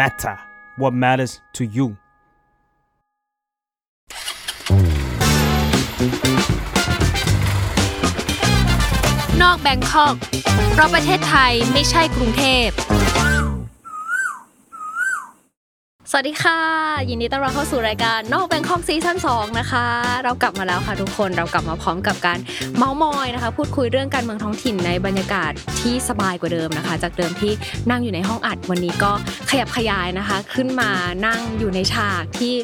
matter what matters to you นอกแบงคอกเพราะประเทศไทยไม่ใช่กรุงเทพ วัสดีค่ะ ยินดีต้อนรับเข้าสู่รายการนอกแบงคอกซีซั่น2นะคะ เรากลับมาแล้วค่ะทุกคนเรากลับมาพร้อมกับการเมาส์มอยนะคะ พูดคุยเรื่องการเมืองท้องถิ่นในบรรยากาศที่สบายกว่าเดิมนะคะ จากเดิมที่นั่งอยู่ในห้องอัดวันนี้ก็ขยับขยายนะคะ ขึ้นมานั่งอยู่ในฉากที่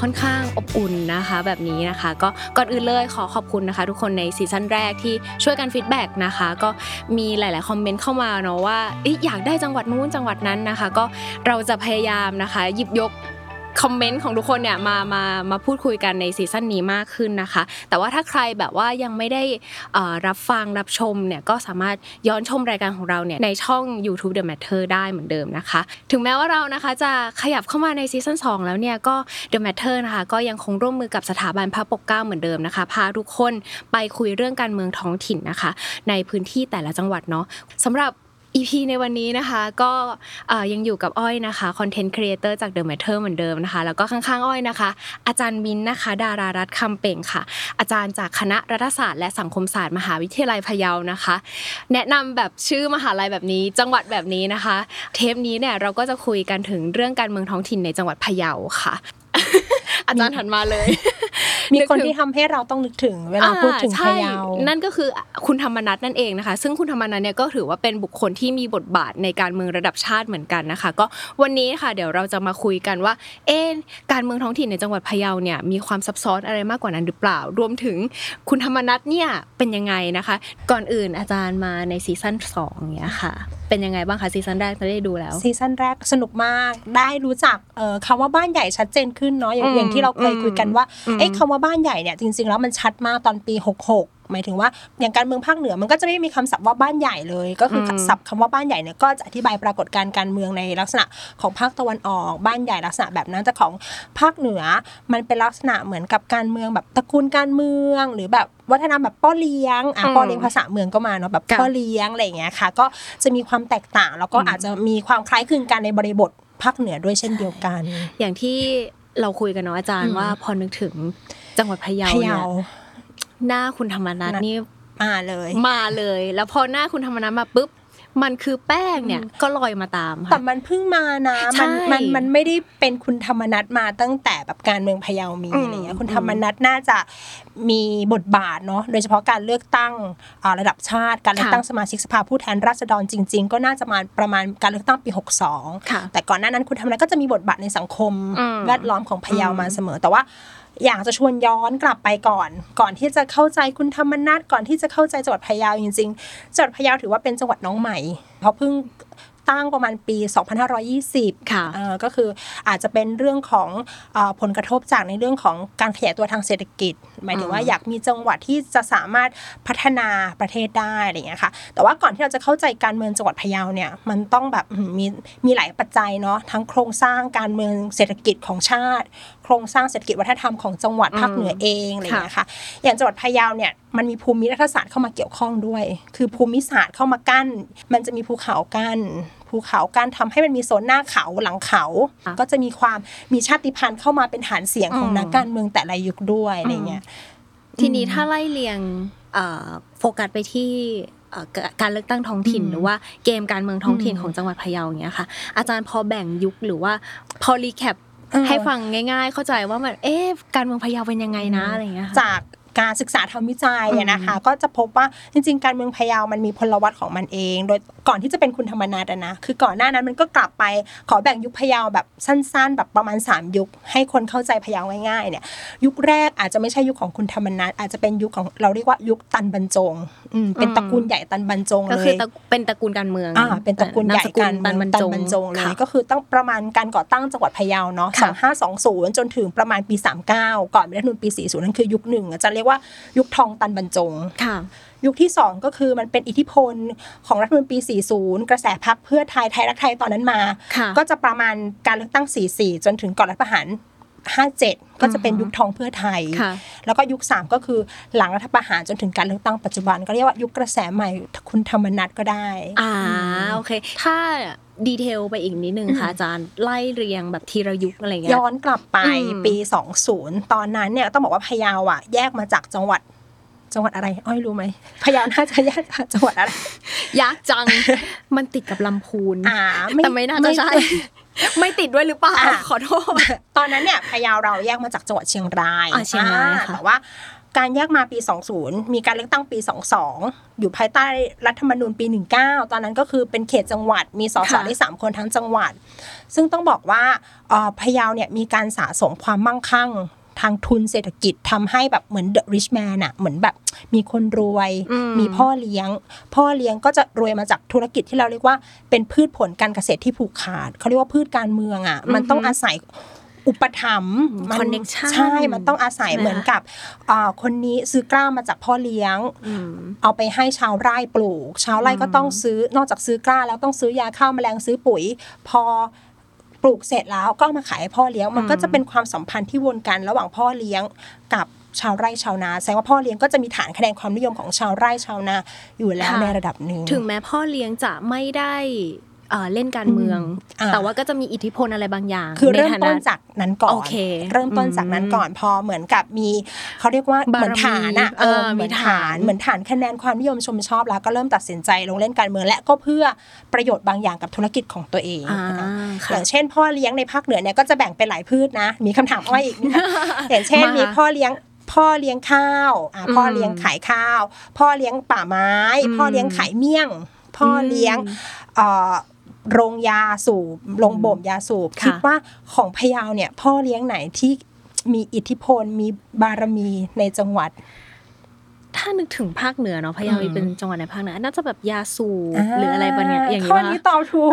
ค่อนข้างอบอุ่นนะคะ แบบนี้นะคะ ก็ก่อนอื่นเลยขอขอบคุณนะคะ ทุกคนในซีซั่นแรกที่ช่วยกัน feedback นะคะ ก็มีหลาย ๆ คอมเมนต์เข้ามาเนาะว่าเอ๊ะอยากได้จังหวัดนู้นจังหวัดนั้นนะคะ ก็เราจะพยายามนะคะหยิบยกคอมเมนต์ของทุกคนเนี่ยมามามาพูดคุยกันในซีซั่นนี้มากขึ้นนะคะ แต่ว่าถ้าใครแบบว่ายังไม่ได้รับฟังรับชมเนี่ยก็สามารถย้อนชมรายการของเราเนี่ยในช่อง YouTube The Matter ได้เหมือนเดิมนะคะ ถึงแม้ว่าเรานะคะจะขยับเข้ามาในซีซั่น2แล้วเนี่ยก็ The Matter นะคะก็ยังคงร่วมมือกับสถาบันพระปกเกล้าเหมือนเดิมนะคะ พาทุกคนไปคุยเรื่องการเมืองท้องถิ่นนะคะ ในพื้นที่แต่ละจังหวัดเนาะสำหรับ EP ในวันนี้นะคะก็ยังอยู่กับอ้อยนะคะ content creator จาก The Matter เหมือนเดิมนะคะ แล้วก็ข้างๆอ้อยนะคะ อาจารย์มินนะคะ ดารารัตคำเป่งค่ะ อาจารย์จากคณะรัฐศาสตร์และสังคมศาสตร์มหาวิทยาลัยพะเยานะคะ แนะนำแบบชื่อมหาลัยแบบนี้ จังหวัดแบบนี้นะคะ เทปนี้เนี่ยเราก็จะคุยกันถึงเรื่องการเมืองท้องถิ่นในจังหวัดพะเยาค่ะ อาจารย์หันมาเลย มีคนนึกถึงที่ทำให้เราต้องนึกถึงเวลาพูดถึงอ่พะเยาใช่นั่นก็คือคุณธรรมนัทนั่นเองนะคะ ซึ่งคุณธรรมนัทเนี่ยก็ถือว่าเป็นบุคคลที่มีบทบาทในการเมืองระดับชาติเหมือนกันนะคะ ก็วันนี้ค่ะ เดี๋ยวเราจะมาคุยกันว่า เอ๊ะการเมืองท้องถิ่นในจังหวัดพะเยาเนี่ยมีความซับซ้อนอะไรมากกว่านั้นหรือเปล่า รวมถึงคุณธรรมนัสเนี่ยเป็นยังไงนะคะ ก่อนอื่นอาจารย์มาใน season สองเนี้ยค่ะเป็นยังไงบ้างคะ season แรกจะได้ดูแล้วซีซั่นแรกสนุกมากได้รู้จักเอ่อคำว่าบ้านใหญ่ชัดเจนขึ้นเนาะอย่างอืมอย่างที่เราเคยคุยกันว่าอืมเอ้คำว่าบ้านใหญ่เนี่ยจริงๆแล้วมันชัดมากตอนปี 66 หมายถึงว่าอย่างการเมืองภาคเหนือมันก็จะไม่มีคำศัพท์ว่าบ้านใหญ่เลย ก็คืออมศัพท์คำว่าบ้านใหญ่เนี่ยก็จะอธิบายปรากฏการณ์การเมืองในลักษณะของภาคตะวันออก บ้านใหญ่ลักษณะแบบนั้นแต่ของภาคเหนือ มันเป็นลักษณะเหมือนกับการเมืองแบบตระกูลการเมืองหรือแบบวัฒนธรรมแบบป้อเลี้ยงอะอืมป้อเลี้ยงภาษาเมืองก็มาเนาะแบบค่ะพ่อเลี้ยงอะไรอย่างเงี้ยค่ะ ก็จะมีความแตกต่าง แล้วก็อาจจะมีความคล้ายคลึงกันในบริบทภาคเหนือด้วยเช่นเดียวกัน อย่างที่เราคุยกันเนาะอาจารย์อืมว่าพอนึกถึงจังหวัดพะเยาพะเนี่เยาย หน้าคุณธรรมนัทนี่มาเลย มาเลย แล้วพอหน้าคุณธรรมนัทมาปุ๊บมันคือแป้งเนี่ยก็ลอยมาตามแต่ค่ะมันเพิ่งมานะใช่มันมันมันไม่ได้เป็นคุณธรรมนัทมาตั้งแต่แบบการเมืองพะเยามีอืมอะไรเงี้ยคุณธรรมนัทน่าจะมีบทบาทเนาะโดยเฉพาะการเลือกตั้งอ่าระดับชาติการเลือกตั้งสมาชิกสภาผู้แทนราษฎรจริง ๆ ก็น่าจะมาประมาณการเลือกตั้งปี 62ค่ะแต่ก่อนหน้านั้นคุณธรรมนัฐก็จะมีบทบาทในสังคมอืมแวดล้อมของพะเยาอืมมาเสมอ แต่ว่า อยากจะชวนย้อนกลับไปก่อน ก่อนที่จะเข้าใจคุณธรรมนัฐก่อนที่จะเข้าใจจังหวัดพะเยาจริงๆจังหวัดพะเยาถือว่าเป็นจังหวัดน้องใหม่เพราะเพิ่ง ตั้งประมาณปี 2520ค่ะเอ่อก็คืออาจจะเป็นเรื่องของเออผลกระทบจากในเรื่องของการขยายตัวทางเศรษฐกิจ หมายถึงว่าอืมอยากมีจังหวัดที่จะสามารถพัฒนาประเทศได้อะไรอย่างเงี้ยค่ะ แต่ว่าก่อนที่เราจะเข้าใจการเมืองจังหวัดพะเยาเนี่ยมันต้องแบบอืมมีมีหลายปัจจัยเนาะทั้งโครงสร้างการเมืองเศรษฐกิจของชาติ โครงสร้างเศรษฐกิจวัฒนธรรมของจังหวัดภาคเหนือเองอะไรอย่างเงี้ยค่ะอย่างจังหวัดพะเยาเนี่ย มันมีภูมิรัฐศาสตร์เข้ามาเกี่ยวข้องด้วย คือภูมิศาสตร์เข้ามากั้น มันจะมีภูเขากั้นภูเขากั้นทำให้มันมีโซนหน้าเขาหลังเขาค่ะก็จะมีความมีชาติพันธุ์เข้ามาเป็นฐานเสียงของอืมนักการเมืองแต่ละยุคด้วยอะไรเงี้ยทีนี้ถ้าไล่เรียงเอ่อโฟกัสไปที่เอ่อการเลือกตั้งท้องถิ่นอืมหรือว่าเกมการเมืองท้องถิ่นอืมของจังหวัดพะเยาอย่างเงี้ยค่ะ อาจารย์พอแบ่งยุคหรือว่าพอ recap เออให้ฟังง่าย ๆ เข้าใจว่ามันเอ๊ะการเมืองพะเยาเป็นยังไงนะอะไรอย่างเงี้ยค่ะจาก การศึกษาทำวิจัยอะนะคะ ก็จะพบว่าจริง ๆ การเมืองพะเยามันมีพลวัตของมันเอง โดย ก่อนที่จะเป็นคุณธรรมนัฐอะนะคือก่อนหน้านั้นมันก็กลับไปขอแบ่งยุคพะเยาแบบสั้น ๆ แบบประมาณ 3 ยุค ให้คนเข้าใจพะเยาง่ายๆเนี่ยยุคแรกอาจจะไม่ใช่ยุคของคุณธรรมนัฐอาจจะเป็นยุคของเราเรียกว่ายุคตันบรรจงอืมเป็นตระกูลใหญ่ตันบรรจงเลยก็คือตระเป็นตระกูลการเมืองอ่าเป็นตระกูลใหญ่นามสกุลการตันบรรจงตันบรรจงเลยค่ะก็คือตั้งประมาณการก่อตั้งจังหวัดพะเยาเนาะค่ะ2520 จนถึงประมาณปี 39 ก่อนรัฐธรรมนูญปี 40 นั่นคือยุคหนึ่งจะเรียกว่ายุคทองตันบรรจงค่ะ ยุคที่ 2 ก็คือมันเป็นอิทธิพลของรัฐธรรมนูญปี40 กระแสพักเพื่อไทยไทยรักไทยตอนนั้นมาค่ะก็จะประมาณการเลือกตั้ง 44 จนถึงก่อนรัฐประหาร57 ก็จะเป็นยุคทองเพื่อไทยค่ะแล้วก็ยุค 3 ก็คือหลังรัฐประหารจนถึงการเลือกตั้งปัจจุบัน ก็เรียกว่ายุคกระแสใหม่คุณธรรมนัฐก็ได้อ่าโอเค ถ้าดีเทลไปอีกนิดนึงค่ะอาจารย์ไล่เรียงแบบทีละยุคอะไรเงี้ยย้อนกลับไปอืมปี 20 ตอนนั้นเนี่ยต้องบอกว่าพะเยาอะแยกมาจากจังหวัด จังหวัดอะไรอ้อยรู้ไหมพะเยาน่าจะแยกจากจังหวัดอะไรยากจังมันติดกับลำพูนอ่าแต่ไม่น่าจะใช่ไม่ติดด้วยหรือเปล่าอะขอโทษตอนนั้นเนี่ยพะเยาเราแยกมาจากจังหวัดเชียงรายอ่าเชียงรายอ่ค่ะแต่ว่าการแยกมาปี 20 มีการเลือกตั้งปี 22 อยู่ภายใต้รัฐธรรมนูญปี 19 ตอนนั้นก็คือเป็นเขตจังหวัด มีสสได้ 3 คนทั้งจังหวัด ซึ่งต้องบอกว่าเอ่อพะเยาเนี่ยมีการสะสมความมั่งคั่ง ทางทุนเศรษฐกิจทำให้แบบเหมือนเดอะริชแมนอะเหมือนแบบมีคนรวยอืมมีพ่อเลี้ยง พ่อเลี้ยงก็จะรวยมาจากธุรกิจที่เราเรียกว่าเป็นพืชผลการเกษตรที่ผูกขาดเขาเรียกว่าพืชการเมืองอะมันต้องอาศัยอุปถัมภ์มั connection ใช่ มันต้องอาศัยใช่ไหมเหมือนกับอ่าคนนี้ซื้อกล้ามาจากพ่อเลี้ยงอืมเอาไปให้ชาวไร่ปลูก ชาวไร่ก็ต้องซื้อนอกจากซื้อกล้าแล้วต้องซื้อยาฆ่าแมลงซื้อปุ๋ย พอ ปลูกเสร็จแล้วก็เอามาขายให้พ่อเลี้ยง มันก็จะเป็นความสัมพันธ์ที่วนกันระหว่างพ่อเลี้ยงกับชาวไร่ชาวนาแสดงว่าพ่อเลี้ยงก็จะมีฐานคะแนนความนิยมของชาวไร่ชาวนาอยู่แล้วค่ะในระดับหนึ่งถึงแม้พ่อเลี้ยงจะไม่ได้ เอ่อเล่นการเมืองอ่าแต่ว่าก็จะมีอิทธิพลอะไรบางอย่าง คือเริ่มใฐาะต้นจากนั้นก่อนโอเคเริ่มต้นจากนั้นก่อนพอเหมือนกับมีเขาเรียกว่าบารมีเหมือนฐานอะเออเออเหมือนมีฐาฐานนเหมือนฐานคะแนนความนิยมชมชอบแล้วก็เริ่มตัดสินใจลงเล่นการเมืองและก็เพื่อประโยชน์บางอย่างกับธุรกิจของตัวเองอ่าอค่ะย่างเช่น พ่อเลี้ยงในภาคเหนือเนี่ยก็จะแบ่งเป็นหลายพืชนะ มีคำถามอ้อยอีกนะอย่างเช่นมามีมีพ่อเลี้ยงพ่อเลี้ยงข้าวอะอืมพ่อเลี้ยงขายข้าว พ่อเลี้ยงป่าไม้อืมพ่อเลี้ยงขายเมี่ยง พ่อเลี้ยง เอ่อ โรงยาสูบโรงบ่มยาสูบค่ะคิดว่าของพะเยาเนี่ย พ่อเลี้ยงไหนที่มีอิทธิพลมีบารมีในจังหวัด ถ้านึกถึงภาคเหนือเนาะพะเยาอืมเป็นจังหวัดในภาคเหนือน่าจะแบบยาสูบหรืออะไรบางอย่างอย่างนี้ข้อว่านี้ตอบถูก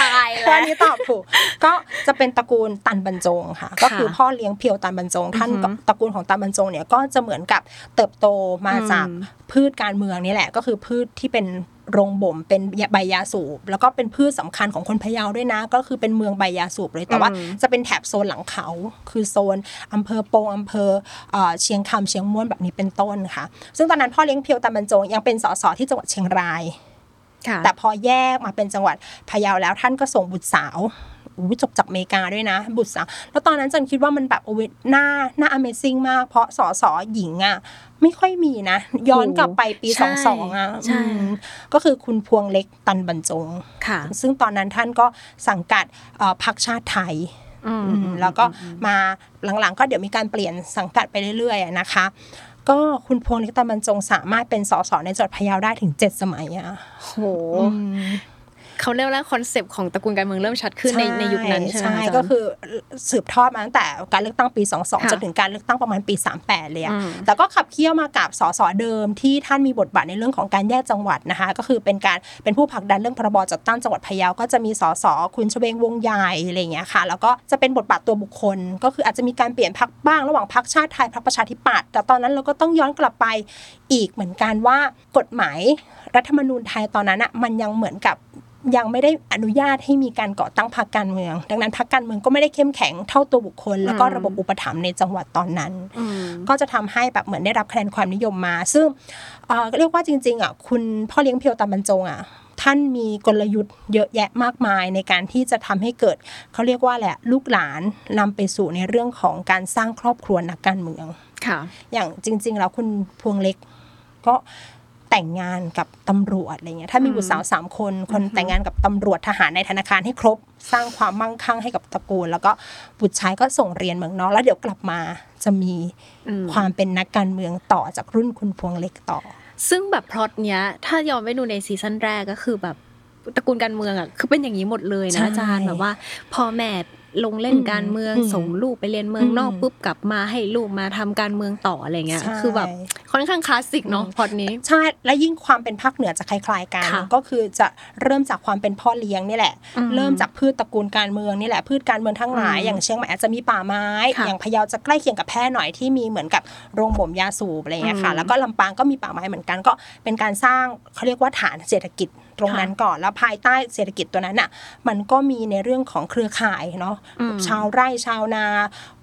ตายข้อแล้วนี้ตอบถูกก็จะเป็นตระกูลตันบรรจงค่ะ ก็คือพ่อเลี้ยงเพียวตันบรรจง ท่านอือฮึตระกูลของตันบรรจงเนี่ยก็จะเหมือนกับเติบโตมาจากอืมพืชการเมืองนี่แหละ ก็คือพืชที่เป็น โรงบ่มเป็นใบยาสูบ แล้วก็เป็นพืชสำคัญของคนพะเยาด้วยนะ ก็คือเป็นเมืองใบยาสูบเลย แต่ว่าอืมจะเป็นแถบโซนหลังเขา คือโซนอำเภอโปงอำเภอเอ่อเชียงคำเชียงม่วนแบบนี้เป็นต้นค่ะ ซึ่งตอนนั้นพ่อเลี้ยงเพียวตันบรรจงยังเป็นสสที่จังหวัดเชียงรายค่ะแต่พอแยกมาเป็นจังหวัดพะเยาแล้วท่านก็ส่งบุตรสาวอุ๊ย จบจากอเมริกาด้วยนะ บุตรสาวแล้วตอนนั้นจันคิดว่ามันแบบโอ้ยน่าน่า Amazing มาก เพราะสอสอหญิงอะไม่ค่อยมีนะ ย้อนกลับไปปีใช่สองสองอะใช่อืมก็คือคุณพวงเล็กตันบรรจงค่ะ ซึ่งตอนนั้นท่านก็สังกัดเอ่อพรรคชาติไทยอืมอืมแล้วก็มาหลังๆ ก็เดี๋ยวมีการเปลี่ยนสังกัดไปเรื่อยๆอะนะคะ ก็คุณพวงเล็กตันบรรจงสามารถเป็นสสในจังหวัดพะเยาได้ถึงเจ็ดสมัยอะโห เขาเรียกว่าคอนเซปต์ของตระกูลการเมืองเริ่มชัดขึ้นในในยุคนั้นใช่ไหมใช่อาจารย์ก็คือสืบทอดมาตั้งแต่การเลือกตั้งปี 22ค่ะจนถึงการเลือกตั้งประมาณปี 38 เลยอะอืมแต่ก็ขับเคี่ยวมากับสสเดิมที่ท่านมีบทบาทในเรื่องของการแยกจังหวัดนะคะ ก็คือเป็นการเป็นผู้ผลักดันเรื่องพรบจัดตั้งจังหวัดพะเยาก็จะมีสสคุณชเวงวงใหญ่อะไรอย่างเงี้ยค่ะ แล้วก็จะเป็นบทบาทตัวบุคคล ก็คืออาจจะมีการเปลี่ยนพักบ้างระหว่างพักชาติไทยพักประชาธิปัตย์แต่ตอนนั้นเราก็ต้องย้อนกลับไปอีกเหมือนกันว่ากฎหมายรัฐธรรมนูญไทยตอนนั้นอะมันยังเหมือนกับ ยังไม่ได้อนุญาตให้มีการก่อตั้งพรรคการเมือง ดังนั้นพรรคการเมืองก็ไม่ได้เข้มแข็งเท่าตัวบุคคล แล้วก็อืมระบบอุปถัมภ์ในจังหวัดตอนนั้นอืมก็จะทำให้แบบเหมือนได้รับคะแนนความนิยมมา ซึ่งเอ่อเรียกว่าจริงๆอะคุณพ่อเลี้ยงเพียวตามบรรจงอะท่านมีกลยุทธ์เยอะแยะมากมายในการที่จะทำให้เกิด เขาเรียกว่าแหละไรลูกหลานนำไปสู่ในเรื่องของการสร้างครอบครัวนักการเมืองค่ะ อย่างจริง ๆ แล้วคุณพวงเล็กก็ แต่งงานกับตำรวจอะไรเงี้ยถ้ามีบุตรสาวสามคน คนแต่งงานกับตำรวจทหารในธนาคารให้ครบ สร้างความมั่งคั่งให้กับตระกูล แล้วก็บุตรชายก็ส่งเรียนเมืองนอกแล้วเดี๋ยวกลับมาจะมีอืมความเป็นนักการเมืองต่อจากรุ่นคุณพวงเล็กต่อ ซึ่งแบบพล็อตเนี้ย ถ้าย้อนไปดูในซีซั่นแรกก็คือแบบตระกูลการเมืองอะคือเป็นอย่างนี้หมดเลยใช่นะอาจารย์แบบว่าพ่อแม่ ลงเล่นการเมืองอืมส่งลูกไปเรียนเมืองนอกอืมปุ๊บกลับมาให้ลูกมาทำการเมืองต่ออะไรเงี้ยใช่คือแบบค่อนข้างคลาสสิกเนาะพล็อตนี้ใช่และยิ่งความเป็นภาคเหนือจะคล้ายๆกันค่ะก็คือจะเริ่มจากความเป็นพ่อเลี้ยงนี่แหละอืมเริ่มจากพืชตระกูลการเมืองนี่แหละพืชการเมืองทั้งหลายอืมอย่างเชียงใหม่อาจจะมีป่าไม้ค่ะอย่างพะเยาจะใกล้เคียงกับแพร่หน่อยที่มีเหมือนกับโรงบ่มยาสูบอะไรอย่างเงี้ยค่ะอืมแล้วก็ลำปางก็มีป่าไม้เหมือนกันก็เป็นการสร้างเขาเรียกว่าฐานเศรษฐกิจ ตรงนั้นก่อน แล้วภายใต้เศรษฐกิจตัวนั้นอะมันก็มีในเรื่องของเครือข่ายเนาะอืมชาวไร่ชาวนา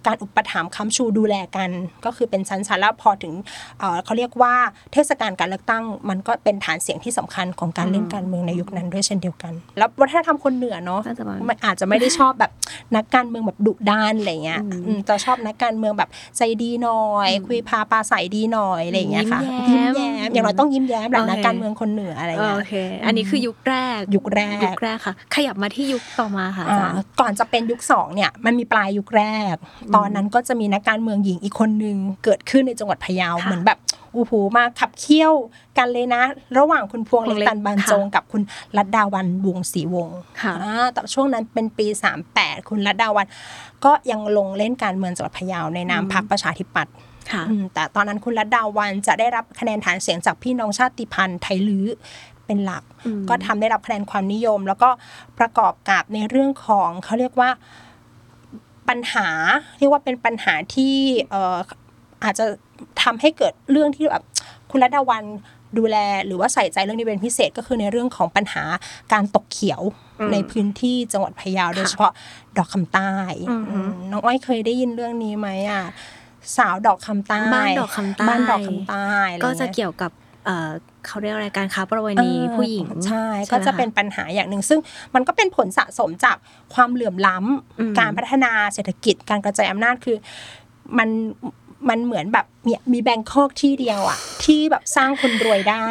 การอุปถัมภ์ค้ำชูดูแลกัน ก็คือเป็นชั้นๆแล้วพอถึงเอ่อเขาเรียกว่าเทศกาลการเลือกตั้ง มันก็เป็นฐานเสียงที่สำคัญของการเล่นการเมืองในยุคนั้นด้วยเช่นเดียวกัน แล้ววัฒนธรรมคนเหนือเนาะน่าจะประมาณมันอาจจะไม่ได้ชอบแบบนักการเมืองแบบดุด้านอะไรเงี้ยอืมจะชอบนักการเมืองแบบใจดีหน่อย คุยพาปลาใสดีหน่อยอะไรเงี้ยค่ะยิ้มแย้มยิ้มแย้มอย่างน้อยต้องยิ้มแย้มแหละโอเคนักการเมืองคนเหนืออะไรเงี้ยโอเคอันนี้คือยุคแรกยุคแรกยุคแรกค่ะ ขยับมาที่ยุคต่อมาค่ะอาอ่าจารย์ก่อนจะเป็นยุคสองเนี่ยมันมีปลายยุคแรกตอนนั้นก็จะมีนักการเมืองหญิงอีกคนนึงเกิดขึ้นในจังหวัดพะเยาค่ะเหมือนแบบโอ้โหมาขับเคี่ยวกันเลยนะ ระหว่างคุณพวงพวงเล็เล็กกตันบานจงค่ะกับคุณรัตดาวันวงศรีวงศ์ค่ะอ่าแต่ช่วงนั้นเป็นปี 38 คุณรัตดาวัน ก็ยังลงเล่นการเมืองจังหวัดพะเยาในนามพรรคประชาธิปัตย์ค่ะอืมแต่ตอนนั้นคุณรัตดาวันจะได้รับคะแนนฐานเสียงจากพี่น้องชาติพันธุ์ไทยลื้อเป็นหลักอืมก็ทำได้รับคะแนนความนิยม แล้วก็ประกอบกับในเรื่องของเขาเรียกว่า ปัญหา เรียกว่าเป็นปัญหาที่เอ่ออาจจะทำให้เกิดเรื่องที่แบบคุณรัตดาวันดูแลหรือว่าใส่ใจเรื่องนี้เป็นพิเศษก็คือในเรื่องของปัญหาการตกเขียวอืมในพื้นที่จังหวัดพะเยาโดยเฉพาะดอกคำใต้อืมอืมน้องอ้อยเคยได้ยินเรื่องนี้ไหมอะสาวดอกคำใต้บ้านดอกคำใต้บ้านดอกคำใต้อไรก็งี้ยจะเกี่ยวกับ เอ่อเขาเรียกอะไรการค้าประเวณีเออผู้หญิงใช่ใช่ก็ไหมจะคะเป็นปัญหาอย่างหนึ่งซึ่งมันก็เป็นผลสะสมจากความเหลื่อมล้ำอืมการพัฒนาเศรษฐกิจการกระจายอำนาจคือมันมันเหมือนแบบเนี่ยมีแบงคอกที่เดียวอะที่แบบสร้างคนรวยได้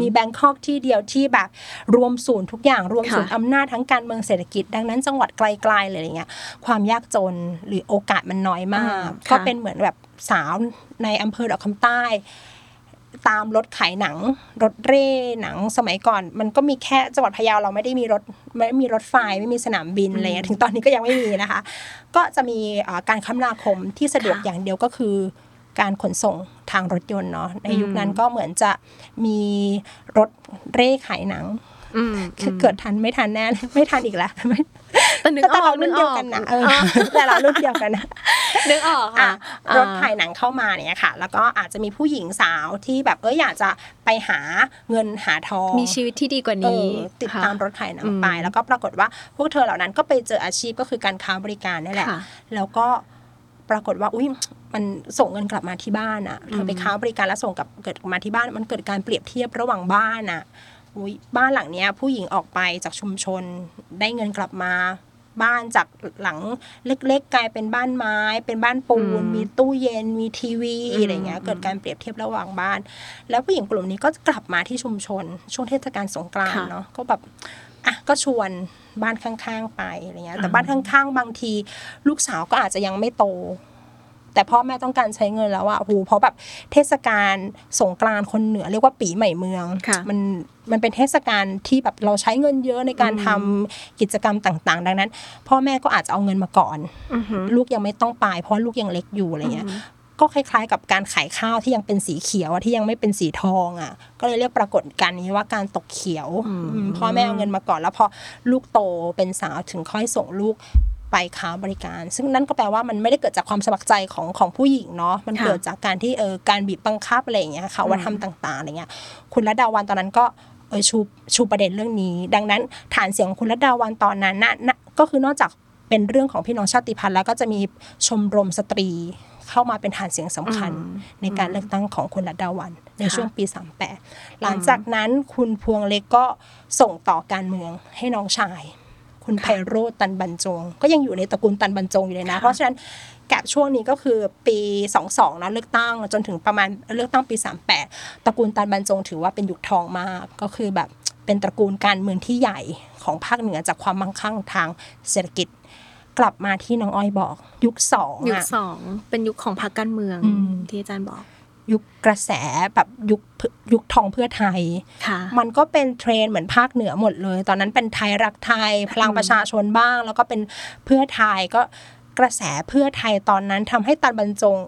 มีแบงคอกที่เดียวที่แบบรวมศูนย์ทุกอย่างรวมศูนย์อำนาจทั้งการเมืองเศรษฐกิจ ดังนั้นจังหวัดไกลๆเลยอะไรเงี้ยความยากจนหรือโอกาสมันน้อยมากอืมค่ะก็เป็นเหมือนแบบสาวในอำเภอดอกคำใต้ ตามรถขายหนัง รถเร่หนังสมัยก่อน มันก็มีแค่จังหวัดพะเยาเราไม่ได้มีรถไม่มีรถไฟไม่มีสนามบินอะไรเงี้ยถึงตอนนี้ก็ยังไม่มีนะคะ ก็จะมีเอ่อการคมนาคมที่สะดวกค่ะอย่างเดียวก็คือการขนส่งทางรถยนต์เนาะในยุคนั้นอืมก็เหมือนจะมีรถเร่ขายหนังอืมคือเกิดทันไม่ทันแน่ไม่ทันอีกแล้วไม่แต่นึกก็แต่ออเรากรุ่นเดียวกันนะเออแต่เรารุ่นเดียวกันนะ นึกออกอะค่ะรถถ่ายหนังเข้ามาเนี่ยค่ะ แล้วก็อาจจะมีผู้หญิงสาวที่แบบเอออยากจะไปหาเงินหาทองมีชีวิตที่ดีกว่าเอนี้อติดค่ะตามรถถ่ายหนังอืมไป แล้วก็ปรากฏว่าพวกเธอเหล่านั้นก็ไปเจออาชีพก็คือการค้าบริการนี่แหละค่ะแล้วก็ปรากฏว่าอุ้ยมันส่งเงินกลับมาที่บ้านอะเธอไปค้าบริการแล้วส่งกลับเกิดมาที่บ้าน มันเกิดการเปรียบเทียบระหว่างบ้านอะอุ้ยบ้านหลังเนี้ยผู้หญิงออกไปจากชุมชนได้เงินกลับมา บ้านจากหลังเล็ก ๆ กลายเป็นบ้านไม้ เป็นบ้านปูนอืมมีตู้เย็นมีทีวีอืมอะไรเงี้ยเกิดการเปรียบเทียบระหว่างบ้าน แล้วผู้หญิงกลุ่มนี้ก็กลับมาที่ชุมชน ช่วงเทศกาลสงกรานต์เนาะก็แบบอะก็ชวนบ้านข้างๆไปอะไรเงี้ยแต่บ้านข้างๆ บางที ลูกสาวก็อาจจะยังไม่โต แต่พ่อแม่ต้องการใช้เงินแล้วอะโอ้โหเพราะแบบเทศกาลสงกรานต์คนเหนือเรียกว่าปีใหม่เมืองค่ะมันมันเป็นเทศกาลที่แบบเราใช้เงินเยอะในการทำกิจกรรมต่าง ๆ ดังนั้น พ่อแม่ก็อาจจะเอาเงินมาก่อนอือหือลูกยังไม่ต้องไปเพราะลูกยังเล็กอยู่อะไรเงี้ยก็คล้ายๆ กับการขายข้าวที่ยังเป็นสีเขียวอะที่ยังไม่เป็นสีทองอะ ก็เลยเรียกปรากฏการณ์นี้ว่าการตกเขียวอืมอืมพ่อแม่เอาเงินมาก่อนแล้วพอลูกโตเป็นสาวถึงค่อยส่งลูก ไปค้าบริการ ซึ่งนั่นก็แปลว่ามันไม่ได้เกิดจากความสมัครใจของของผู้หญิงเนาะมันค่ะเกิดจากการที่เออการบีบบังคับอะไรอย่างเงี้ยค่ะว่าทำต่างๆอะไรเงี้ยคุณรัตดาวันตอนนั้นก็เออชูชูประเด็นเรื่องนี้ ดังนั้นฐานเสียงของคุณรัตดาวันตอนนั้นน่ะน่ะก็คือนอกจากเป็นเรื่องของพี่น้องชาติพันธุ์แล้วก็จะมีชมรมสตรีเข้ามาเป็นฐานเสียงสำคัญอืมในการเลือกตั้งของคุณรัตดาวัน ในค่ะช่วงปี 38 หลังจากนั้นคุณพวงเล็กก็ส่งต่อการเมืองให้น้องชาย คุณไพโรจน์ตันบรรจง ก็ยังอยู่ในตระกูลตันบรรจงอยู่เลยนะ เพราะฉะนั้นแกลบช่วงนี้ก็คือปี 22นะเลือกตั้งจนถึงประมาณเลือกตั้งปี 38 ตระกูลตันบรรจง ถือว่าเป็นยุคทองมากก็คือแบบเป็นตระกูลการเมืองที่ใหญ่ของภาคเหนือจากความมั่งคั่งทางเศรษฐกิจกลับมาที่น้องอ้อยบอก ยุคสองยุคอะสองเป็นยุคของพรรคการเมืองอืมที่อาจารย์บอก ยุคกระแสแบบยุคยุคทองเพื่อไทยค่ะมันก็เป็นเทรนด์เหมือนภาคเหนือหมดเลย ตอนนั้นเป็นไทยรักไทย พลังประชาชนบ้าง แล้วก็เป็นเพื่อไทยก็กระแสเพื่อไทยตอนนั้นทำให้ตันบรรจง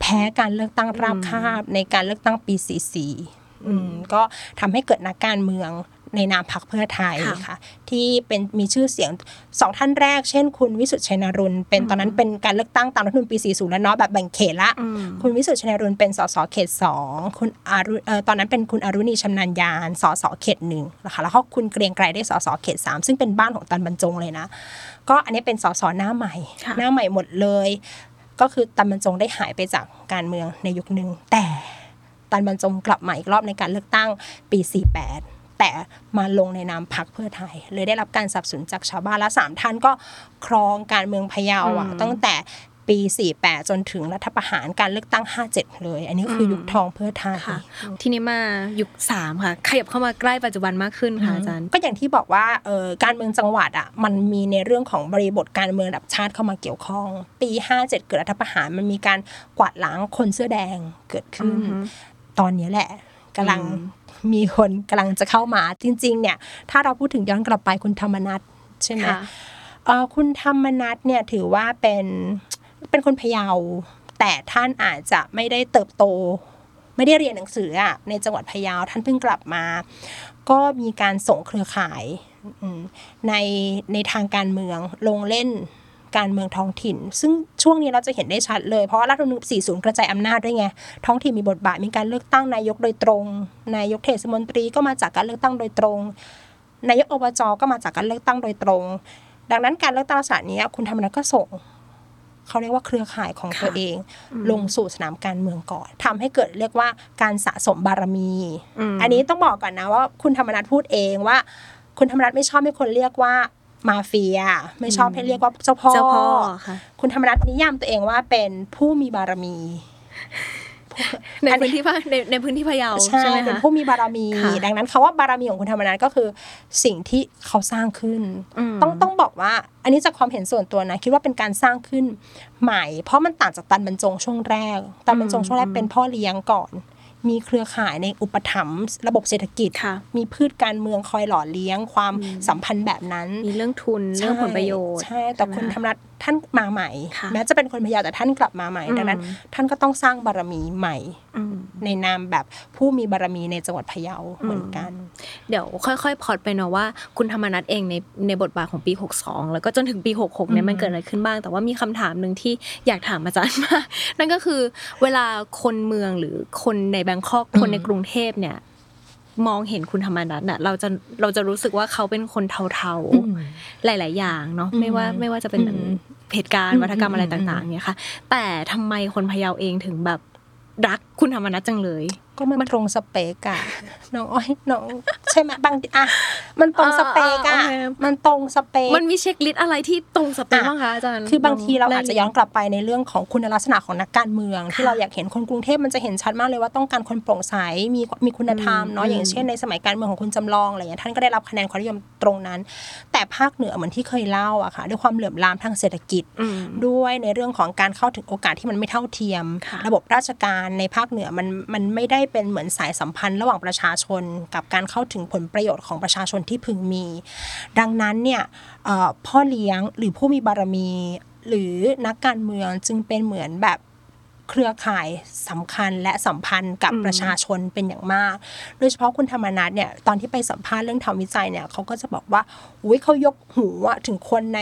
แพ้การเลือกตั้งราบคาบในการเลือกตั้งปี 44อืมก็ทำให้เกิดนักการเมือง ในนามพรรคเพื่อไทยค่ะค่ะที่เป็นมีชื่อเสียงสองท่านแรก เช่น คุณวิสุทธิ์ชัยนรุนเป็นตอนนั้นเป็นการเลือกตั้งตามรัฐธรรมนูญปี 40 แล้วเนาะแบบแบ่งเขตละอืมคุณวิสุทธิ์ชัยนรุนเป็นสสเขตสองคุณอารุเอ่อตอนนั้นเป็นคุณอารุณีชำนาญยานสสเขตหนึ่งนะคะแล้วก็คุณเกรียงไกรได้สสเขตสามซึ่งเป็นบ้านของตันบรรจงเลยนะ ก็อันนี้เป็นสสหน้าใหม่ค่ะหน้าใหม่หมดเลย ก็คือตันบรรจงได้หายไปจากการเมืองในยุคหนึ่งแต่ตันบรรจงกลับมาอีกรอบในการเลือกตั้งปี 48 แต่มาลงในนามพรรคเพื่อไทย เลยได้รับการสนับสนุนจากชาวบ้านและสามท่านก็ครองการเมืองพะเยาอะอืมตั้งแต่ปี 48 จนถึงรัฐประหารการเลือกตั้ง 57 เลย อันนี้คืออมยุคทองเพื่อไทยค่ะทีนี้มายุคสามค่ะ ขยับเข้ามาใกล้ปัจจุบันมากขึ้นค่ะอาจารย์ ก็อย่างที่บอกว่าเออการเมืองจังหวัดอะมันมีในเรื่องของบริบทการเมืองระดับชาติเข้ามาเกี่ยวข้อง ปี 57 เกิดรัฐประหารมันมีการกวาดล้างคนเสื้อแดงเกิดขึ้นอือฮึตอนนี้แหละกำลังอื มมีคนกำลังจะเข้ามาจริง ๆ เนี่ย ถ้าเราพูดถึงย้อนกลับไปคุณธรรมนัทใช่ไหมค่ะเอ่อคุณธรรมนัทเนี่ยถือว่าเป็นเป็นคนพะเยา แต่ท่านอาจจะไม่ได้เติบโต ไม่ได้เรียนหนังสืออะในจังหวัดพะเยาท่านเพิ่งกลับมา ก็มีการส่งเครือข่ายอืมในในทางการเมืองลงเล่น การเมืองท้องถิ่น ซึ่งช่วงนี้เราจะเห็นได้ชัดเลย เพราะว่ารัฐธรรมนูญ40 กระจายอำนาจด้วยไง ท้องถิ่นมีบทบาท มีการเลือกตั้งนายกโดยตรง นายกเทศมนตรีก็มาจากการเลือกตั้งโดยตรง นายกอบจก็มาจากการเลือกตั้งโดยตรง ดังนั้นการเลือกตั้งลักษณะนี้คุณธรรมนัฐก็ส่งเขาเรียกว่าเครือข่ายของตัวเอง ลงสู่สนามการเมืองก่อนทำให้เกิดเรียกว่าการสะสมบารมีอืมอันนี้ต้องบอกก่อนนะว่า คุณธรรมนัฐพูดเองว่า คุณธรรมนัฐไม่ชอบให้คนเรียกว่า มาเฟีย ไม่ชอบให้เรียกว่าเจ้าพ่อเจ้าพ่อค่ะคุณธรรมนัฐนิยามตัวเองว่าเป็นผู้มีบารมีในอันนี้พื้นที่ภาคในในพื้นที่พะเยาใช่ใช่ไหมเป็นคะผู้มีบารมีค่ะดังนั้นคาว่าบารมีของคุณธรรมนัฐก็คือ สิ่งที่เขาสร้างขึ้นมต้องต้องบอกว่า อันนี้จากความเห็นส่วนตัวนะคิดว่าเป็นการสร้างขึ้นใหม่ เพราะมันต่างจากตันบรรจงช่วงแรก ตันบรรจงช่วงแรกเป็นพ่อเลี้ยงก่อน มีเครือข่ายในอุปถัมภ์ระบบเศรษฐกิจค่ะมีพืชการเมืองคอยหล่อเลี้ยงความสัมพันธ์แบบนั้น มีเรื่องทุนเรื่องผลประโยชน์ ใช่ แต่ใช่ไหมคุณธรรมนัฐท่านมาใหม่ค่ะแม้จะเป็นคนพะเยาแต่ท่านกลับมาใหม่อืมดังนั้น ท่านก็ต้องสร้างบารมีใหม่อืมในนามแบบผู้มีบารมีในจังหวัดพะเยาเหมือนกัน เดี๋ยวค่อยๆพอดไปเนาะว่า คุณธรรมนัฐเองในในบทบาทของปี 62 แล้วก็จนถึงปี 66เนี่ยอืมมันเกิดอะไรขึ้นบ้าง แต่ว่ามีคำถามหนึ่งที่อยากถามอาจารย์มากนั่นก็คือเวลาคนเมืองหรือคนในแบงคอกคนในกรุงเทพเนี่ย มองเห็นคุณธรรมนัฐน่ะ เราจะเราจะรู้สึกว่าเขาเป็นคนเทาๆหลาย ๆ อย่างเนาะอืมไม่ว่าไม่ว่าจะเป็นอืมเหตุการอืณ์มวัฒกรรมอะไรอืมต่าง ๆ เนี่ยค่ะ แต่ทำไมคนพะเยาเองถึงแบบรักคุณธรรมนัฐจังเลย ก็มันตรงสเปกอะน้องอ้อยน้องใช่ไหมบางทีอะมันตรงสเปกอะอ่าอ่าโอเคมันตรงสเปกมันมี checklist อะไรที่ตรงสเปคอะบ้างคะอาจารย์คือบางทีเราอาจจะย้อนกลับไปในเรื่องของคุณลักษณะของนักการเมือง ที่ค่ะเราอยากเห็นคนกรุงเทพมันจะเห็นชัดมากเลยว่าต้องการคนโปร่งใสมีมีคุณธรรมเนาะอืมอย่างเช่นในสมัยการเมืองของคุณจำลองอะไรเงี้ยท่านก็ได้รับคะแนนความนิยมตรงนั้น แต่ภาคเหนือเหมือนที่เคยเล่าอะค่ะ ด้วยความเหลื่อมล้ำทางเศรษฐกิจอืมด้วยในเรื่องของการเข้าถึงโอกาสที่มันไม่เท่าเทียมค่ะระบบราชการในภาคเหนือมันมันไม่ได้เป็นเหมือนสายสัมพันธ์ระหว่างประชาชน กับการเข้าถึงผลประโยชน์ของประชาชนที่พึงมี ดังนั้นเนี่ยเอ่อพ่อเลี้ยงหรือผู้มีบารมี หรือนักการเมืองจึงเป็นเหมือนแบบเครือข่ายสำคัญและสัมพันธ์กับอืมประชาชนเป็นอย่างมาก โดยเฉพาะคุณธรรมนัฐเนี่ยตอนที่ไปสัมภาษณ์เรื่องทำวิจัยเนี่ยเขาก็จะบอกว่าอุ้ยเขายกหูอะถึงคนใน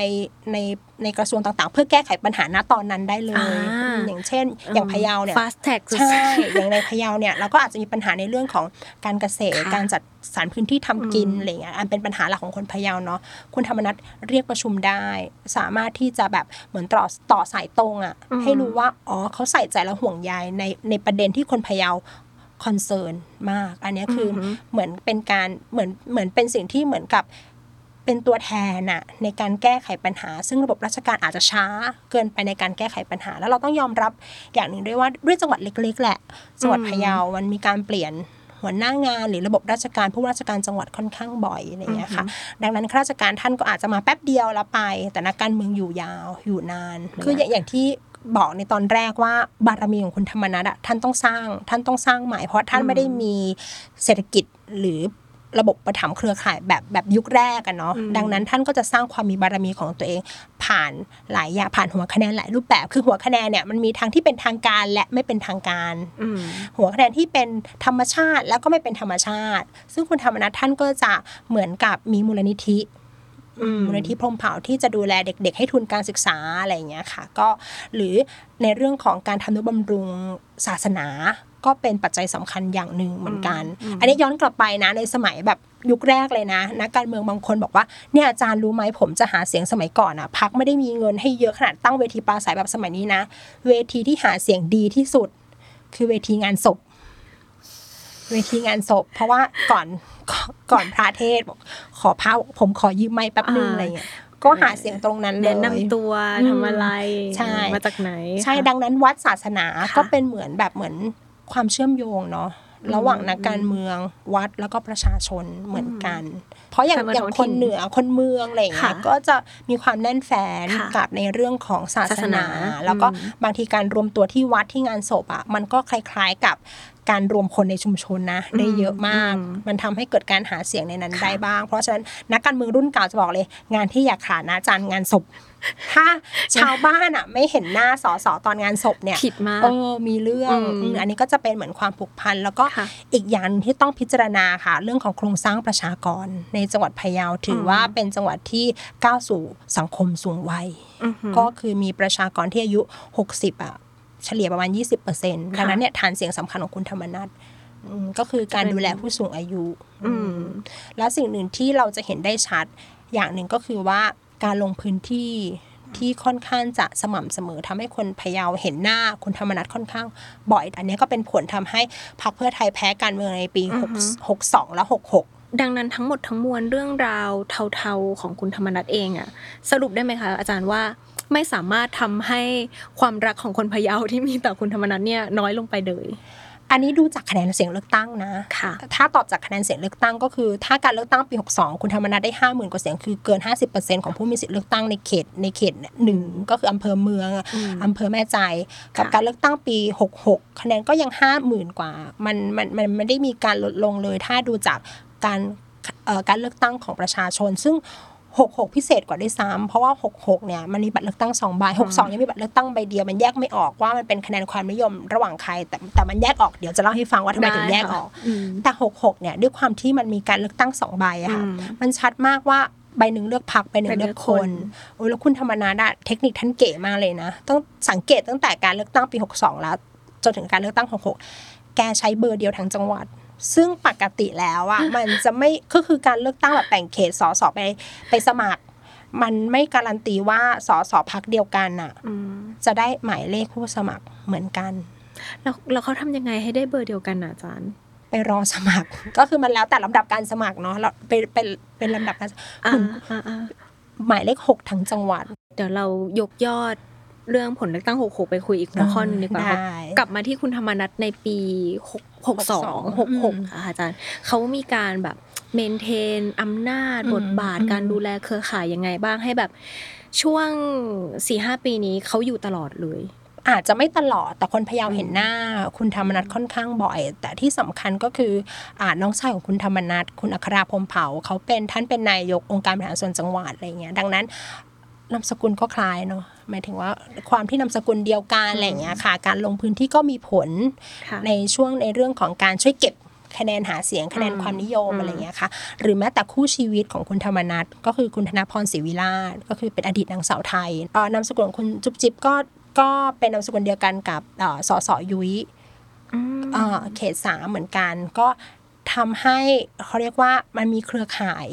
ใน ในกระทรวงต่างๆ เพื่อแก้ไขปัญหาณตอนนั้นได้เลยอ่าอืมอย่างเช่น อย่างพะเยาเนี่ย fast tag สุดใช่อย่างในพะเยาเนี่ยเราก็อาจจะมีปัญหาในเรื่องของการเกษตรค่ะการจัดสรรพื้นที่ทำกินอืมอะไรเงี้ยอันเป็นปัญหาหลักของคนพะเยาเนาะคุณธรรมนัฐเรียกประชุมได้ สามารถที่จะแบบเหมือนต่อต่อสายตรงอะ่ะอืมให้รู้ว่าอ๋อเขาใส่ใจและห่วงใยในในประเด็นที่คนพะเยาคอนเซิร์นมาก อันเนี้ยคือออหือเหมือนเป็นการเหมือนเหมือนเป็นสิ่งที่เหมือนกับ เป็นตัวแทนน่ะในการแก้ไขปัญหา ซึ่งระบบราชการอาจจะช้าเกินไปในการแก้ไขปัญหา แล้วเราต้องยอมรับอย่างหนึ่งด้วยว่าด้วยจังหวัดเล็ก ๆ แหละจังหวัดอืมพะเยา มันมีการเปลี่ยนหัวหน้างานหรือระบบราชการผู้ว่าราชการจังหวัดค่อนข้างบ่อยอะไรอย่างเงี้ยค่ะดังนั้นข้าราชการท่านก็อาจจะมาแป๊บเดียวแล้วไป แต่นักการเมืองอยู่ยาวอยู่นาน คืออย่างอย่างที่บอกในตอนแรกว่าบารมีของคุณธรรมนัฐอะท่านต้องสร้างท่านต้องสร้างใหม่เพราะท่านไม่ได้มีเศรษฐกิจหรือ ระบบประถมเครือข่ายแบบแบบยุคแรกกันเนาะอืมดังนั้นท่านก็จะสร้างความมีบารมีของตัวเอง ผ่านหลายอย่างผ่านหัวคะแนนหลายรูปแบบคือหัวคะแนนเนี่ยมันมีทั้งที่เป็นทางการและไม่เป็นทางการอืมหัวคะแนนที่เป็นธรรมชาติแล้วก็ไม่เป็นธรรมชาติ ซึ่งคุณธรรมนัฐท่านก็จะเหมือนกับมีมูลนิธิอืมมูลนิธิพรหมเผ่าที่จะดูแลเด็ก ๆ ให้ทุนการศึกษาอะไรอย่างเงี้ยค่ะ ก็หรือในเรื่องของการทำนุบำรุงศาสนา ก็เป็นปัจจัยสำคัญอย่างหนึ่งเหมือนกันอืมอันนี้ย้อนกลับไปนะในสมัยแบบยุคแรกเลยนะนักการเมืองบางคนบอกว่าเนี่ยอาจารย์รู้ไหมผมจะหาเสียงสมัยก่อนอะพักไม่ได้มีเงินให้เยอะขนาดตั้งเวทีปราศัยแบบสมัยนี้นะ เวทีที่หาเสียงดีที่สุด คือเวทีงานศพ เวทีงานศพ เพราะว่าก่อนก่อนก่อนพระเทศน์บอกขอพระผมขอยืมไม้แป๊บนึงอ่าอะไรเงี้ยก็หาเสียงตรงนั้นเลยแนะนำตัวอืมทำอะไรใช่มาจากไหน ใช่ค่ะดังนั้นวัดศาสนาค่ะก็เป็นเหมือนแบบเหมือน ความเชื่อมโยงเนาะระหว่างนักการเมืองวัดแล้วก็ประชาชนเหมือนกัน เพราะอย่างการเมืองอย่างท้องคถิ่นนเหนือคนเมืองอะไรอย่างเงี้ยค่ะก็จะมีความแน่นแฟนค่ะกับในเรื่องของศาศาสสนานา แล้วก็อืมบางทีการรวมตัวที่วัดที่งานศพอะมันก็คล้าย ๆกับการรวมคนในชุมชนนะได้เยอะมากอืมมันทำให้เกิดการหาเสียงในนั้นค่ะได้บ้าง เพราะฉะนั้นนักการเมืองรุ่นเก่าจะบอกเลย งานที่อยากขาดนะอาจารย์งานศพ ถ้าชาวบ้านอะไม่เห็นหน้าสสตอนงานศพเนี่ยผิดมากเออมีเรื่องอืมอืมอันนี้ก็จะเป็นเหมือนความผูกพัน แล้วก็ค่ะอีกอย่างหนึ่งที่ต้องพิจารณาค่ะ เรื่องของโครงสร้างประชากรในจังหวัดพะเยาถืออมว่าเป็นจังหวัดที่ก้าวสู่สังคมสูงวัยอือหือก็คือมีประชากรที่อายุ 60 อะ เฉลี่ยประมาณ 20%ดังนั้นเนี่ยฐานเสียงสำคัญของคุณธรรมนัฐอืมก็คือการดูแลผู้สูงอายุอืมแล้วสิ่งหนึ่งที่เราจะเห็นได้ชัดอย่างหนึ่งก็คือว่าการลงพื้นที่ที่ค่อนข้างจะสม่ำเสมอทำให้คนพะเยาเห็นหน้าคุณธรรมนัฐค่อนข้างบ่อย อันนี้ก็เป็นผลทำให้พรรคเพื่อไทยแพ้การเมืองในปีอือฮึ6 62 และ 66 ดังนั้นทั้งหมดทั้งมวลเรื่องราวเทาๆของคุณธรรมนัฐเองอะสรุปได้ไหมคะ อาจารย์ว่าไม่สามารถทำให้ความรักของคนพะเยาที่มีต่อคุณธรรมนัฐเนี่ยน้อยลงไปเลย อันนี้ดูจากคะแนนเสียงเลือกตั้งนะค่ะถ้าตอบจากคะแนนเสียงเลือกตั้งก็คือ ถ้าการเลือกตั้งปี 62 คุณธรรมนัฐได้ 50,000 กว่าเสียงคือเกิน 50%ของผู้มีสิทธิ์เลือกตั้งในเขตในเขตเนี่ยหนึ่งก็คืออำเภอเมืองอะอืมอำเภอแม่ใจายกับค่ะการเลือกตั้งปี 66 คะแนนก็ยัง 50,000 กว่า มันมันมันไม่ได้มีการลดลงเลย ถ้าดูจาก การเอ่อการเลือกตั้งของประชาชน ซึ่ง 66 พิเศษกว่าด้วยซ้ำเพราะว่า 66 เนี่ยมันมีบัตรเลือกตั้ง2ใบ62 ยังมีบัตรเลือกตั้งใบเดียวมันแยกไม่ออกว่ามันเป็นคะแนนความนิยมระหว่างใคร แต่แต่มันแยกออกเดี๋ยวจะเล่าให้ฟังว่าทำไมถึงแยกออกอืมแต่ 66 เนี่ยด้วยความที่มันมีการเลือกตั้งสองใบอะค่ะอืมมันชัดมากว่าใบหนึ่งเลือกพักใบหนึ่งใบเลืเลืออกกคคนนโอ้ยแล้วคุณธรรมนัฐอะเทคนิคท่านเก๋มากเลยนะ ต้องสังเกตตั้งแต่การเลือกตั้งปี 62 แล้ว จนถึงการเลือกตั้ง 66 แกใช้เบอร์เดียวทั้งจังหวัด ซึ่งปกติแล้วอะมันจะไม่ก็คือการเลือกตั้งแบบแบ่งเขตสสไปไปสมัคร มันไม่การันตีว่าสสพักเดียวกันอะอืมจะได้หมายเลขผู้สมัครเหมือนกัน แล้วแล้วเขาทำยังไงให้ได้เบอร์เดียวกันน่ะอาจารย์ไปรอสมัคร ก็คือมันแล้วแต่ลำดับการสมัครเนาะเราเป็นเป็นเป็นลำดับการอ่าคุณอ่าอ่าหมายเลขหกทั้งจังหวัด เดี๋ยวเรายกยอด เรื่องผลเลือกตั้ง 66 ไปคุยอีกหัวข้อหนึงดีกว่าได้กลับมาที่คุณธรรมนัฐในปี6 62 66ค่ะอาจารย์เขามีการแบบเมนเทนอำนาจอืมบทบาทอืมการดูแลเครือข่ายยังไงบ้างให้แบบช่วง4-5ปีนี้เขาอยู่ตลอดเลย อาจจะไม่ตลอดแต่คนพะเยาเห็นหน้า คุณธรรมนัฐค่อนข้างบ่อย แต่ที่สำคัญก็คืออ่าน้องชายของคุณธรรมนัฐคุณอัคราพรหมเผ่าเขาเป็นท่านเป็นนายกองค์การบริหารส่วนจังหวัดอะไรเงี้ยดังนั้นนามสกุลก็คล้ายเนาะ หมายถึงว่าความที่นามสกุลเดียวกันอะไรเงี้ยค่ะ การลงพื้นที่ก็มีผลค่ะในช่วงในเรื่องของการช่วยเก็บคะแนนหาเสียงคะแนนอืมความนิยมอืมอะไรเงี้ยค่ะ หรือแม้แต่คู่ชีวิตของคุณธรรมนัฐก็คือคุณธนพรศรีวิราชก็คือเป็นอดีตนางสาวไทยเอ่อนามสกุลของคุณจุ๊บจิ๊บก็ก็เป็นนามสกุลเดียวกันกับเอ่อสสยุ้ยอืมเอ่อเขตสามเหมือนกันก็ทำให้เขาเรียกว่ามันมีเครือข่าย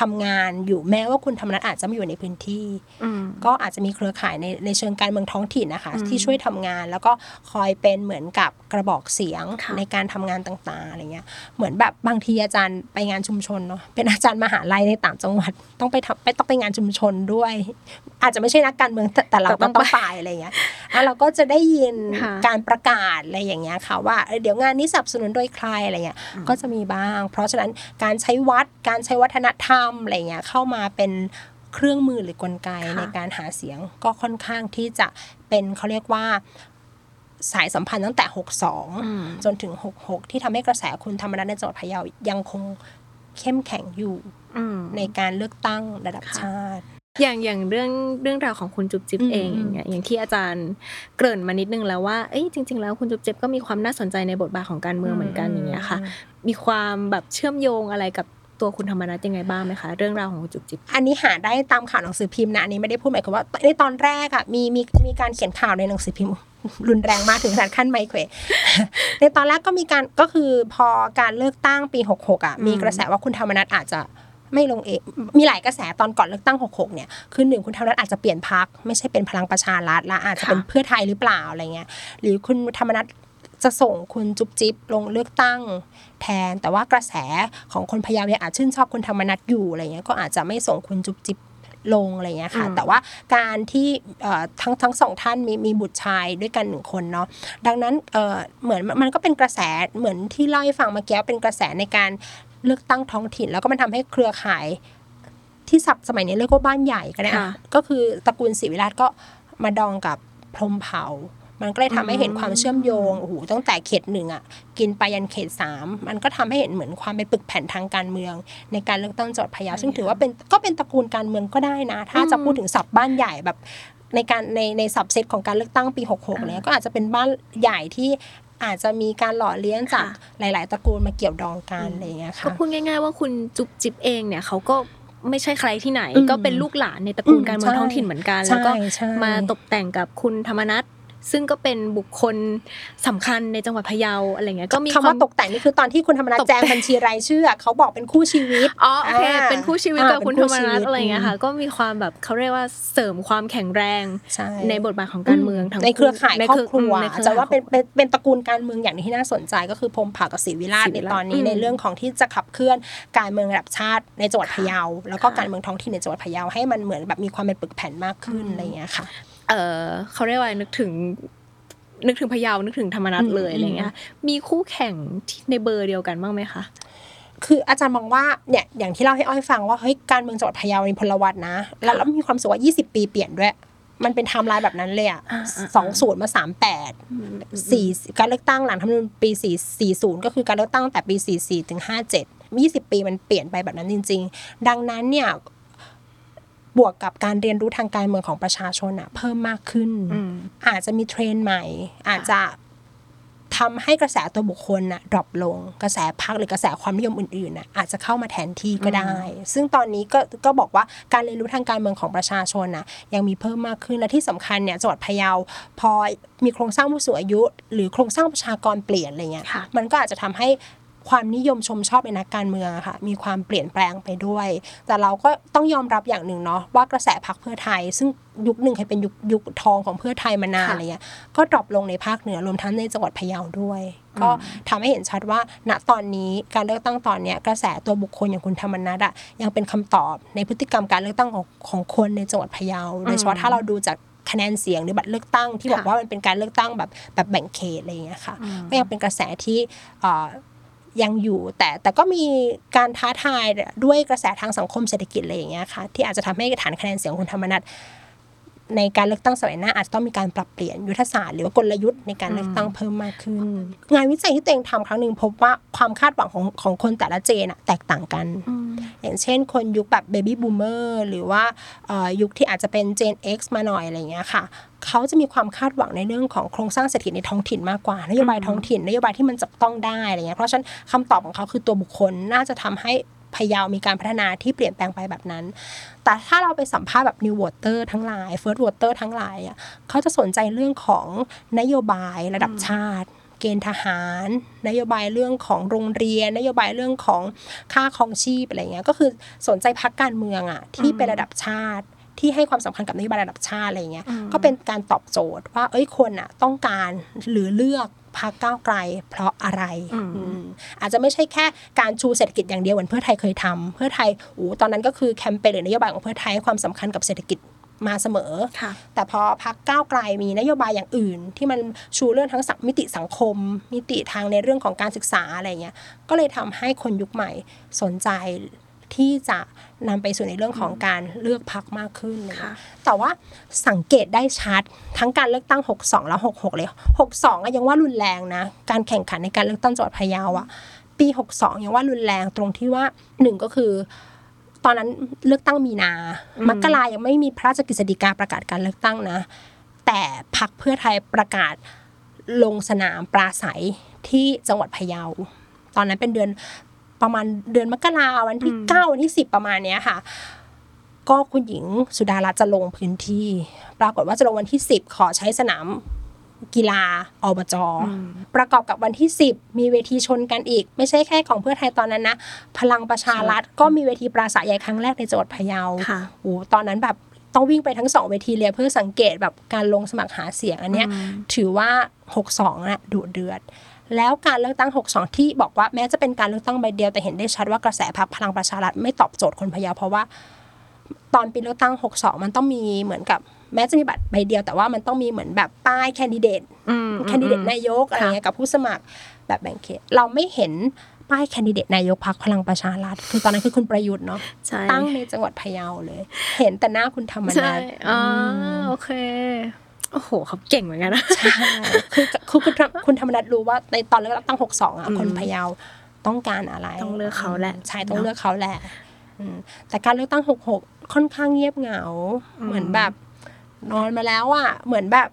ทำงานอยู่แม้ว่าคุณธรรมนัฐอาจจะไม่อยู่ในพื้นที่อืมก็อาจจะมีเครือข่ายในในเชิงการเมืองท้องถิ่นนะคะอืมที่ช่วยทำงานแล้วก็คอยเป็นเหมือนกับกระบอกเสียงค่ะในการทำงานต่างๆอะไรเงี้ยเหมือนแบบบางทีอาจารย์ไปงานชุมชนเนาะเป็นอาจารย์มหาลัยในต่างจังหวัดต้องไปทำไปต้องไปงานชุมชนด้วย อาจจะไม่ใช่นักการเมืองแต่แต่เราแต่ต้ก็องต้องไปอะไรเงี้ยแล้วเราก็จะได้ยินค่ะการประกาศอะไรอย่างเงี้ยค่ะว่าเออเดี๋ยวงานนี้สนับสนุนโดยใครอะไรเงี้ยก็จะมีบ้าง เพราะฉะนั้นการใช้วัดการใช้วัฒนธรรมอะไรเงี้ยเข้ามาเป็นเครื่องมือหรือกลไกค่ะในการหาเสียงก็ค่อนข้างที่จะเป็นเขาเรียกว่าสายสัมพันธ์ตั้งแต่อืม62 จนถึง 66 ที่ทำให้กระแสคุณธรรมนัฐในจังหวัดพะเยายังคงเข้มแข็งอยู่อืมในการเลือกตั้งระดับค่ะชาติ อย่างอย่างเรื่องเรื่องราวของคุณจุ๊บจิ๊บอืมเองอย่างเงี้ยอย่างที่อาจารย์เกริ่นมานิดนึงแล้วว่าเอ้ยจริง ๆ แล้วคุณจุ๊บจิ๊บก็มีความน่าสนใจในบทบาทของการเมืองเหมือนกันอย่างเงี้ยค่ะ มีความแบบเชื่อมโยงอะไรกับ ตัวคุณธรรมนัฐยังไงบ้างไหมคะ เรื่องราวของคุณจุ๊บจิ๊บอันนี้หาได้ตามข่าวหนังสือพิมพ์นะอันนี้ไม่ได้พูดหมายความว่าในตอนแรกอะมีมีมีการเขียนข่าวในหนังสือพิมพ์ รุนแรงมากถึงขนาดขั้นไมเควในตอนแรกก็มีการก็คือพอการเลือกตั้งปี 66อะอืมมีกระแสว่าคุณธรรมนัฐอาจจะไม่ลงเองมีหลายกระแสตอนก่อนเลือกตั้ง 66 เนี่ย คือหนึ่งคุณธรรมนัฐอาจจะเปลี่ยนพัก ไม่ใช่เป็นพลังประชารัฐและอาจจะเป็นเพื่อไทยหรือเปล่าอะไรเงี้ย หรือคุณธรรมนัฐ จะส่งคุณจุ๊บจิ๊บลงเลือกตั้งแทน แต่ว่ากระแสของคนพยายามยังอาจชื่นชอบคุณธรรมนัฐอยู่อะไรเงี้ยก็อาจจะไม่ส่งคุณจุ๊บจิ๊บลงอะไรเงี้ยค่ะอืมแต่ว่าการที่เอ่อทั้งทั้งสองท่านมีมีบุตรชายด้วยกันหนึ่งคนเนาะดังนั้นเอ่อเหมือนมันก็เป็นกระแสเหมือนที่เล่าให้ฟังเมื่อกี้เป็นกระแสในการเลือกตั้งท้องถิ่น แล้วก็มันทำให้เครือข่ายที่ศัพท์สมัยนี้เรียกว่าบ้านใหญ่ก็ได้อะค่ะก็คือตระกูลศรีวิราชก็มาดองกับพรหมเผ่า มันก็เลยทำให้เห็นความเชื่อมโยงโอ้โหตั้งแต่เขตหนึ่งอะกินไปยันเขตสามมันก็ทำให้เห็นเหมือนความเป็นปึกแผ่นทางการเมือง ในการเลือกตั้งจังหวัดพะเยาซึ่งถือว่าเป็นก็เป็นตระกูลการเมืองก็ได้นะ ถ้าจะพูดถึงศัพท์บ้านใหญ่แบบในการในในสับเซตของการเลือกตั้งปี 66เนี่ยก็อาจจะเป็นบ้านใหญ่ที่อาจจะมีการหล่อเลี้ยงจากค่ะหลาย ๆ ตระกูลมาเกี่ยวดองกันอะไรอย่างเงี้ยก็ค่ะพูดง่าย ๆ ว่าคุณจุ๊บจิ๊บเองเนี่ยเขาก็ไม่ใช่ใครที่ไหนอืมก็เป็นลูกหลานในตระกูลอืมการเมืองใช่ท้องถิ่นเหมือนกันใช่แล้วก็ใช่มาตกแต่งกับคุณธรรมนัฐ ซึ่งก็เป็นบุคคลสำคัญในจังหวัดพะเยาอะไรเงี้ยก็มีคำว่าตกแต่งนี่คือตอนที่คุณธรรมนัฐตกแต่แจงงบัญชีรายชื่ออะเขาบอกเป็นคู่ชีวิตอ๋อโอเคอ่าเป็นคู่ชีวิตอ่ากับคุณเป็ธรนรคู่มนัฐชีวิตอะไรเงี้ยค่ะก็มีความแบบเขาเรียกว่าเสริมความแข็งแรงใช่ในบทบาทของการเมืองทั้งในเครือข่ายในครอบครัวในเครือจะว่าเป็นข่ยเป็นเป็นตระกูลการเมืองอย่างหนึงที่น่าสนใจก็คือพรหมเผ่ากับศรีวิราชศรีในวิราชตอนนี้อืมในเรื่องของที่จะขับเคลื่อนการเมืองระดับชาติในจังหวัดค่ะพะเยา แล้วก็ค่ะการเมืองท้องถิ่นในจังหวัดพะเยาให้มันเหมือนแบบมีความเป็นปึกแผ่นมากขึ้นอะไรอย่างเงี้ยค่ะ เออเขาเรียกว่านึกถึง นึกถึงพะเยานึกถึงธรรมนัฐอืมเลยอะไรเงี้ยมีคู่แข่งที่ในเบอร์เดียวกันบ้างไหมคะคืออาจารย์มองว่าเนี่ยอย่างที่เล่าให้อ้อยฟังว่าเฮ้ยการเมืองจังหวัดพะเยามีพลวัตนะ แล้วแล้วมีความรู้สึกว่า20 ปีเปลี่ยนด้วย มันเป็นไทม์ไลน์แบบนั้นเลยอะอ่าอ่าสองศูนย์มาสามแปดสี่การเลือกตั้งหลังธรรมนูญปีสี่สี่ศูนย์ก็คือการเลือกตั้งตั้งแต่ปีสี่สี่ถึงห้าเจ็ดยี่สิบปีมันเปลี่ยนไปแบบนั้นจริง ๆ ดังนั้นเนี่ย บวกกับการเรียนรู้ทางการเมืองของประชาชนอะเพิ่มมากขึ้นอืมอาจจะมีเทรนด์ใหม่ อาจจะทำให้กระแสตัวบุคคลน่ะดรอปลง กระแสพักหรือกระแสความนิยมอื่นๆน่ะอาจจะเข้ามาแทนที่ก็ได้ ซึ่งตอนนี้ก็ก็บอกว่าการเรียนรู้ทางการเมืองของประชาชนน่ะยังมีเพิ่มมากขึ้นและที่สำคัญเนี่ยจังหวัดพะเยาพอมีโครงสร้างผู้สูงอายุ หรือโครงสร้างประชากรเปลี่ยนอะไรเงี้ยค่ะมันก็อาจจะทำให้ ความนิยมชมชอบในนักการเมืองอะค่ะมีความเปลี่ยนแปลงไปด้วย แต่เราก็ต้องยอมรับอย่างหนึ่งเนาะว่ากระแสพรรคเพื่อไทย ซึ่งยุคหนึ่งเคยเป็นยุคยุคทองของเพื่อไทยมานานค่ะอะไรเงี้ยก็ดรอปลงในภาคเหนือรวมทั้งในจังหวัดพะเยาด้วย ก็ทำให้เห็นชัดว่า ณตอนนี้การเลือกตั้งตอนเนี้ยกระแสตัวบุคคลอย่างคุณธรรมนัฐอะยังเป็นคำตอบในพฤติกรรมการเลือกตั้งของของคนในจังหวัดพะเยาโดยเฉพาะถ้าเราดูจากคะแนนเสียงหรือบัตรเลือกตั้งที่บอกค่ะว่ามันเป็นการเลือกตั้งแบบแบบแบ่งเขตอะไรอย่างเงี้ยค่ะอืมก็ยังเป็นกระแสที่เอ่อ ยังอยู่แต่แต่ก็มีการท้าทายด้วยกระแสทางสังคมเศรษฐกิจอะไรอย่างเงี้ยค่ะที่อาจจะทำให้ฐานคะแนนเสียงของคุณธรรมนัฐ ในการเลือกตั้งสมัยหน้าอาจจะต้องมีการปรับเปลี่ยนยุทธศาสตร์หรือว่ากลยุทธ์ในการเลือกตั้งเพิ่มมากขึ้น งานวิจัยที่ตัวเองทำครั้งหนึ่งพบว่าความคาดหวังของของคนแต่ละเจนอะแตกต่างกัน อย่างเช่น คนยุคแบบเบบี้บูมเมอร์หรือว่าเอ่อยุคที่อาจจะเป็น Gen X มาหน่อยอะไรอย่างเงี้ยค่ะเขาจะมีความคาดหวังในเรื่องของโครงสร้างเศรษฐกิจในท้องถิ่นมากกว่านโยบายท้องถิ่นนโยบายที่มันจับต้องได้อะไรเงี้ยเพราะฉะนั้นคำตอบของเขาคือตัวบุคคลน่าจะทำให้ พะเยามีการพัฒนาที่เปลี่ยนแปลงไปแบบนั้น แต่ถ้าเราไปสัมภาษณ์แบบ New Voter ทั้งหลาย First Voter ทั้งหลายอะเขาจะสนใจเรื่องของนโยบายระดับชาติ เกณฑ์ทหาร นโยบายเรื่องของโรงเรียน นโยบายเรื่องของค่าครองชีพอะไรเงี้ยก็คือสนใจพักการเมืองอะที่เป็นระดับชาติที่ให้ความสำคัญกับนโยบายระดับชาติอะไรเงี้ย ก็เป็นการตอบโจทย์ว่า เอ้ยคนอะต้องการหรือเลือก พักก้าวไกลเพราะอะไรอืมอืมอาจจะไม่ใช่แค่การชูเศรษฐกิจอย่างเดียวเหมือนเพื่อไทยเคยทำเพื่อไทยโอ้ตอนนั้นก็คือแคมเปญหรือนโยบายของเพื่อไทยให้ความสำคัญกับเศรษฐกิจมาเสมอค่ะแต่พอพักก้าวไกลมีนโยบายอย่างอื่น ที่มันชูเรื่องทั้งสังมิติสังคม มิติทางในเรื่องของการศึกษาอะไรเงี้ย ก็เลยทำให้คนยุคใหม่สนใจ ที่จะนำไปสู่ในเรื่องของการเลือกพักมากขึ้นอะไรเลยค่ะแต่ว่าสังเกตได้ชัดทั้งการเลือกตั้ง 62 และ 66 เลย 62อะยังว่ารุนแรงนะ การแข่งขันในการเลือกตั้งจังหวัดพะเยาอะปี 62 ยังว่ารุนแรงตรงที่ว่าหนึ่งก็คือ ตอนนั้นเลือกตั้งมีนาอืมมกรายังไม่มีพระราชกฤษฎีกาประกาศการเลือกตั้งนะ แต่พักเพื่อไทยประกาศลงสนามปราศัยที่จังหวัดพะเยา ตอนนั้นเป็นเดือน ประมาณเดือนมกราวันที่เก้าวันที่สิบประมาณเนี้ยค่ะ ก็คุณหญิงสุดารัตน์จะลงพื้นที่ ปรากฏว่าจะลงวันที่สิบขอใช้สนามกีฬาอบจประกอบกับวันที่ 10 มีเวทีชนกันอีก ไม่ใช่แค่ของเพื่อไทยตอนนั้นนะ พลังประชารัฐก็มีเวทีปราศัยใหญ่ครั้งแรกในจังหวัดพะเยาค่ะโอ้ตอนนั้นแบบต้องวิ่งไปทั้งสองเวทีเลยเพื่อสังเกตแบบการลงสมัครหาเสียงอันเนี้ยถือว่า 62นะดุเดือด แล้วการเลือกตั้ง 62 ที่บอกว่าแม้จะเป็นการเลือกตั้งใบเดียวแต่เห็นได้ชัดว่ากระแสพรรคพลังประชารัฐไม่ตอบโจทย์คนพะเยาเพราะว่า ตอนปีเลือกตั้ง 62 มันต้องมีเหมือนกับแม้จะมีบัตรใบเดียวแต่ว่ามันต้องมีเหมือนแบบป้ายแคนดิเดตอืมแคนดิเดตนายกอะไรเงี้ยกับผู้สมัครแบบแบ่งเขตเราไม่เห็นป้ายแคนดิเดตนายกพรรคพลังประชารัฐคือตอนนั้นคือคุณประยุทธ์เนาะใช่ตั้งในจังหวัดพะเยาเลย เห็นแต่หน้าคุณธรรมใช่นัฐอ่าอืมโอเค โอ้โหเขาเก่งเหมือนกันนะใช่คือคือคุณธรรมคุณธรรมนัฐรู้ว่าในตอนเลือกตั้ง62อะอืมคนพะเยาต้องการอะไรต้องเลือกเขาแหละใช่ต้องเลือกเขาแหละอืมแต่การเลือกตั้ง66ค่อนข้างเงียบเหงาเหมือนแบบ นอนมาแล้วอะเหมือนแบบ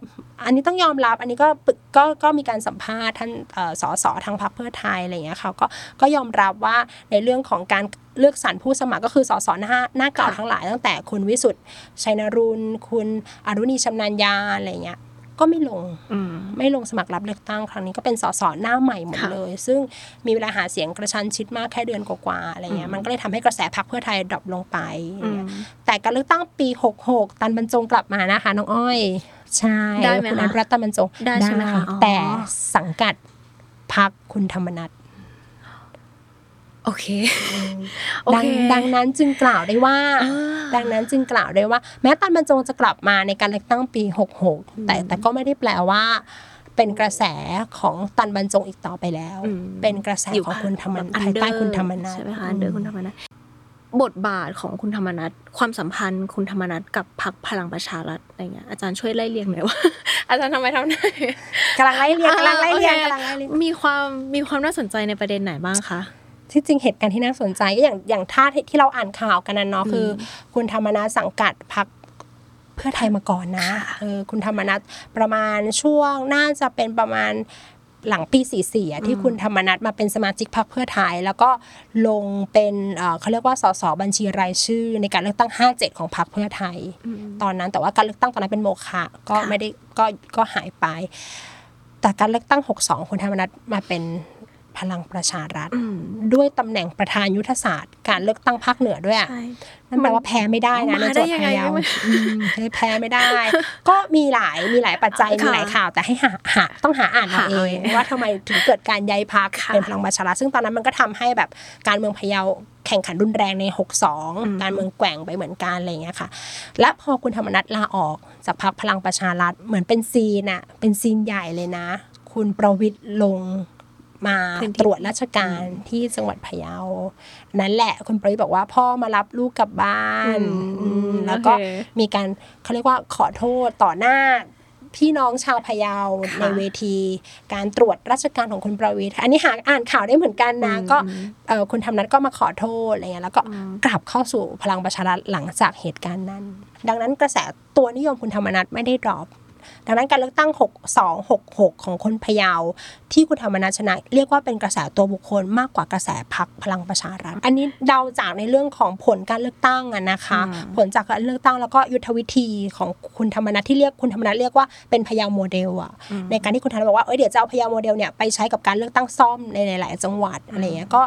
อันนี้ต้องยอมรับอันนี้ก็กก็ก็มีการสัมภาษณ์ท่านเอ่อสสทางพรรคเพื่อไทยอะไรเงี้ยเขาก็ก็ยอมรับว่าในเรื่องของการเลือกสรรผู้สมัครก็คือสสหน้าหน้าเก่าทั้งหลายตั้งแต่คุณวิสุทธ์ชัยนรุนคุณอรุณีชำนาญญาอะไรเงี้ย ก็ไม่ลงอืมไม่ลงสมัครรับเลือกตั้งครั้งนี้ก็เป็นสสหน้าใหม่หมดค่ะเลย ซึ่งมีเวลาหาเสียงกระชั้นชิดมากแค่เดือนกว่าๆอะไรเงี้ยมันก็เลยทำให้กระแสพรรคเพื่อไทยดรอปลงไปอะไรเงี้ยแต่การเลือกตั้งปี 66 ตันบรรจงกลับมานะคะน้องอ้อย ใช่ได้ไหมคุณคะอนุรัตน์ตันบรรจงได้ใช่ไหมคะอ๋อแต่สังกัดพักคุณธรรมนัฐ โอเคโอดังเคดังนั้นจึงกล่าวได้ว่าอ่า ดังนั้นจึงกล่าวได้ว่า แม้ตันบรรจงจะกลับมาในการเลือกตั้งปี 66 แต่แต่ก็ไม่ได้แปลว่า เป็นกระแสของตันบรรจงอีกต่อไปแล้วอืมเป็นกระแสของคุณธรรมนัฐแบบภายใต้ under คุณธรรมนัฐใช่ไหมคะอันเดอร์คุณธรรมนัฐบทบาทของคุณธรรมนัฐความสัมพันธ์คุณธรรมนัฐกับพรรคพลังประชารัฐอะไรเงี้ยอาจารย์ช่วยไล่เรียงหน่อยว่าอาจารย์ทำไมทำได้กำลังไล่เรียงกำลังไล่เรียงอ่าโอคกำลังไล่เรียงมีความมีความน่าสนใจในประเด็นไหนบ้างคะ ที่จริงเหตุการณ์ที่น่าสนใจก็อย่างอย่างท่าที่เราอ่านข่าวกันนะเนาะคือ คุณธรรมนัฐสังกัดพักเพื่อไทยมาก่อนนะค่ะเออคุณธรรมนัฐประมาณช่วงน่าจะเป็นประมาณหลังปี44อะที่คุณธรรมนัฐมาเป็นสมาชิกพรรคเพื่อไทย แล้วก็ลงเป็นเอ่อเขาเรียกว่าสสบัญชีรายชื่อ ในการเลือกตั้ง 57 ของพรรคเพื่อไทย ตอนนั้นแต่ว่าการเลือกตั้งตอนนั้นเป็นโมฆะก็ค่ะไม่ได้ก็ก็หายไป แต่การเลือกตั้ง 62 คุณธรรมนัฐมาเป็น พลังประชารัฐอืมด้วยตำแหน่งประธานยุทธศาสตร์ การเลือกตั้งภาคเหนือด้วยอะใช่นั่นแปลว่าแพ้ไม่ได้นะมาในจังหวัดได้ยังไงพะเยาไม่อืมแพ้ไม่ได้ ก็มีหลายมีหลายปัจจัยค่ะมีหลายข่าวแต่ให้หาหาต้องหาอ่านเอาหาเอเอางเองว่าทำไมถึงเกิดการย้ายพักค่ะเป็นพลังประชารัฐซึ่งตอนนั้นมันก็ทำให้แบบการเมืองพะเยาแข่งขันรุนแรงใน 62 การเมืองแกว่งไปเหมือนกันอะไรอย่างเงี้ยค่ะ และพอคุณธรรมนัฐลาออกจากพรรคพลังประชารัฐเหมือนเป็นซีนอะเป็นซีนใหญ่เลยนะ คุณประวิตรลง มาพื้นที่ตรวจราชการที่จังหวัดพะเยา นั่นแหละคุณประวิตรบอกว่าพ่อมารับลูกกลับบ้านอืมอืมแล้วก็โอเคมีการเขาเรียกว่าขอโทษต่อหน้าพี่น้องชาวพะเยาค่ะในเวที การตรวจราชการของคุณประวิตรอันนี้หาอ่านข่าวได้เหมือนกันนะอืมก็เอ่อคุณธรรมนัฐก็มาขอโทษอะไรเงี้ยแล้วก็อืมกลับเข้าสู่พลังประชารัฐหลังจากเหตุการณ์นั้น ดังนั้นกระแสตัวนิยมคุณธรรมนัฐไม่ได้ดรอปดังนั้นการเลือกตั้ง 6266 ของคนพะเยา ที่คุณธรรมนัฐชนะ เรียกว่าเป็นกระแสตัวบุคคลมากกว่ากระแสพักพลังประชารัฐ อันนี้เดาจากในเรื่องของผลการเลือกตั้งอะนะคะอืมผลจากการเลือกตั้งแล้วก็ยุทธวิธีของคุณธรรมนัฐที่เรียกคุณธรรมนัฐเรียกว่าเป็นพะเยาโมเดลอะในการที่คุณธรรมนัฐบอกว่าเอ้ยเดี๋ยวจะเอาพะเยาโมเดลเนี่ยไปใช้กับการเลือกตั้งซ่อมในหลาย ๆ จังหวัดอะไรเงี้ยก็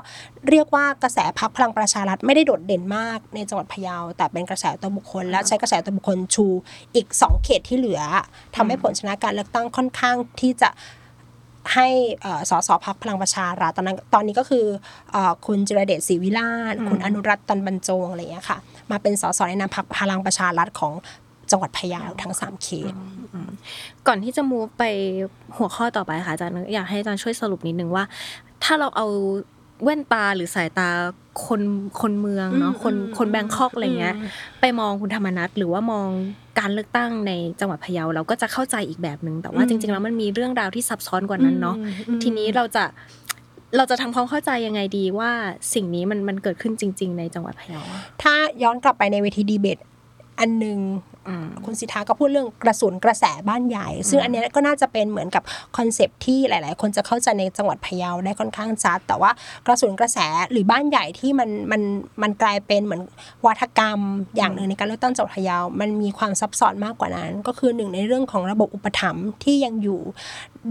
เรียกว่ากระแสพักพลังประชารัฐไม่ได้โดดเด่นมากในจังหวัดพะเยาแต่เป็นกระแสตัวบุคคล และใช้กระแสตัวบุคคลชูอีกสองเขตที่เหลือทำให้ผลชนะการเลือกตั้งค่อนข้างที่จะ ให้เอ่อสสพักพลังประชารัฐตอนนั้นตอนนี้ก็คือเอ่อคุณจิรเดชศรีวิลาศคุณอนุรัตน์ตันบรรจงอะไรอย่างเงี้ยค่ะ มาเป็นสสในนามพักพลังประชารัฐของจังหวัดพะเยาทั้งสามเขตก่อนที่จะ move ไปหัวข้อต่อไปค่ะอาจารย์อยากให้อาจารย์ช่วยสรุปนิดนึงว่า ถ้าเราเอา แว่นตาหรือสายตาคนคนเมืองเนาะคนคน Bangkok อะไรเงี้ย ไปมองคุณธรรมนัสหรือว่ามองการเลือกตั้งในจังหวัดพะเยาเราก็จะเข้าใจอีกแบบหนึ่งแต่ว่าอืมจริง ๆ แล้วมันมีเรื่องราวที่ซับซ้อนกว่านั้นเนาะอืมอืมทีนี้เราจะเราจะทำความเข้าใจยังไงดีว่าสิ่งนี้มันมันเกิดขึ้นจริง ๆ ในจังหวัดพะเยาอะถ้าย้อนกลับไปในเวทีดีเบต อันหนึ่งอืมคุณศิธาก็พูดเรื่องกระสุนกระแสบ้านใหญ่ ซึ่งอันเนี้ยก็น่าจะเป็นเหมือนกับ concept ที่หลาย ๆ คนจะเข้าใจในจังหวัดพะเยาได้ค่อนข้างชัด แต่ว่ากระสุนกระแสหรือบ้านใหญ่ที่มันมันมันกลายเป็นเหมือนวัฒกรรมอย่างหนึ่งในการเลือกตั้งจังหวัดพะเยา มันมีความซับซ้อนมากกว่านั้น ก็คือหนึ่งในเรื่องของระบบอุปถัมภ์ที่ยังอยู่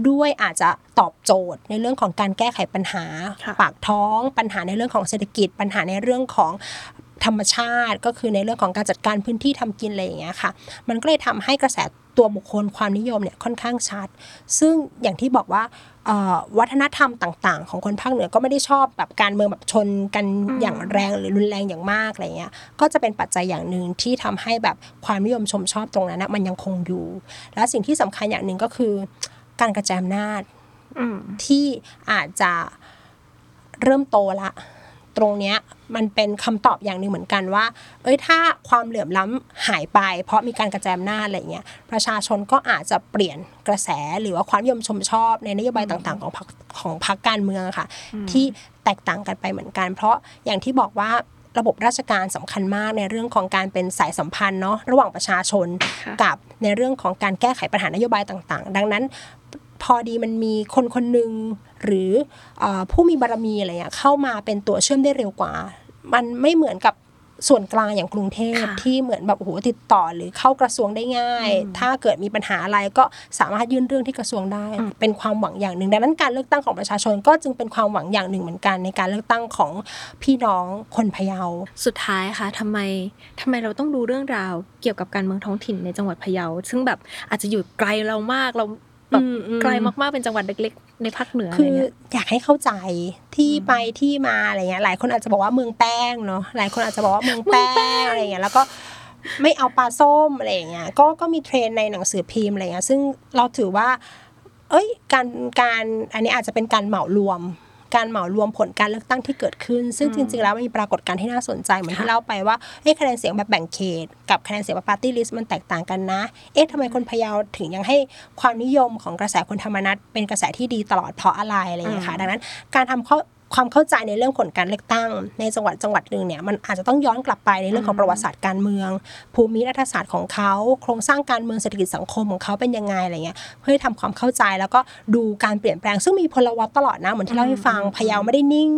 ด้วยอาจจะตอบโจทย์ในเรื่องของการแก้ไขปัญหาค่ะปากท้อง ปัญหาในเรื่องของเศรษฐกิจ ปัญหาในเรื่องของ ธรรมชาติ ก็คือในเรื่องของการจัดการพื้นที่ทำกินอะไรอย่างเงี้ยค่ะ มันก็เลยทำให้กระแสตัวบุคคลความนิยมเนี่ยค่อนข้างชัด ซึ่งอย่างที่บอกว่าเอ่อวัฒนธรรมต่างๆ ของคนภาคเหนือก็ไม่ได้ชอบแบบการเมืองแบบชนกันอย่างแรงหรือรุนแรงอย่างมากอะไรเงี้ยก็จะเป็นปัจจัยอย่างหนึ่งที่ทำให้แบบความนิยมชมชอบตรงนั้นนะมันยังคงอยู่ และสิ่งที่สำคัญอย่างหนึ่งก็คือการกระจายอำนาจอืมที่อาจจะเริ่มโตละ ตรงเนี้ยมันเป็นคำตอบอย่างหนึ่งเหมือนกันว่า เอ้ยถ้าความเหลื่อมล้ำหายไป เพราะมีการกระจายอำนาจอะไรเงี้ยประชาชนก็อาจจะเปลี่ยนกระแสหรือว่าความนิยมชมชอบในนโยบายต่างๆ ของพรรคของพรรคการเมืองอะค่ะ ที่แตกต่างกันไปเหมือนกัน เพราะอย่างที่บอกว่าระบบราชการสำคัญมากในเรื่องของการเป็นสายสัมพันธ์เนาะระหว่างประชาชนค่ะกับในเรื่องของการแก้ไขปัญหานโยบายต่าง ๆ ดังนั้น พอดีมันมีคนคนหนึ่งหรือเออผู้มีบารมีอะไรเงี้ยเข้ามาเป็นตัวเชื่อมได้เร็วกว่า มันไม่เหมือนกับส่วนกลางอย่างกรุงเทพค่ะที่เหมือนแบบโอ้โหติดต่อหรือเข้ากระทรวงได้ง่าย ถ้าเกิดมีปัญหาอะไรก็สามารถยื่นเรื่องที่กระทรวงได้ เป็นความหวังอย่างหนึ่ง ดังนั้นการเลือกตั้งของประชาชนก็จึงเป็นความหวังอย่างหนึ่งเหมือนกัน ในการเลือกตั้งของพี่น้องคนพะเยา สุดท้ายค่ะทำไมทำไมเราต้องดูเรื่องราวเกี่ยวกับการเมืองท้องถิ่นในจังหวัดพะเยา ซึ่งแบบอาจจะอยู่ไกลเรามากเรา แบบอืมอืมไกลมากๆเป็นจังหวัดเล็กๆในภาคเหนืออะไรคือเงี้ยอยากให้เข้าใจที่ไปที่มาอะไรเงี้ยหลายคนอาจจะบอกว่าเมืองแป้งเนาะหลายคนอาจจะบอกว่าเมืองแป้งอะไรเงี้ยแล้วก็ไม่เอาปลาส้มอะไรอย่างเงี้ยก็ก็มีเทรนด์ในหนังสือพิมพ์อะไรเงี้ยซึ่งเราถือว่า เอ้ยการการอันนี้อาจจะเป็นการเหมารวม การเหมารวมผลการเลือกตั้งที่เกิดขึ้น ซึ่งจริง ๆ แล้วมันมีปรากฏการณ์ที่น่าสนใจเหมือนที่เล่าไปว่าเอ๊ะคะแนนเสียงแบบแบ่งเขต กับคะแนนเสียงแบบ party list มันแตกต่างกันนะ เอ๊ะทำไมคนพะเยาถึงยังให้ความนิยมของกระแสคนธรรมนัตเป็นกระแสที่ดีตลอดเพราะอะไรอะไรอย่างเงี้ยค่ะ ดังนั้นการทำข้อ ความเข้าใจในเรื่องผลการเลือกตั้ง ในจังหวัดจังหวัดหนึ่งเนี่ยมันอาจจะต้องย้อนกลับไปในเรื่องของประวัติศาสตร์การเมือง ภูมิรัฐศาสตร์ของเขาโครงสร้างการเมืองเศรษฐกิจสังคมของเขาเป็นยังไงอะไรเงี้ยเพื่อให้ทำความเข้าใจแล้วก็ดูการเปลี่ยนแปลง ซึ่งมีพลวัตตลอดนะเหมือนที่เล่าให้ฟังพะเยาไม่ได้นิ่ง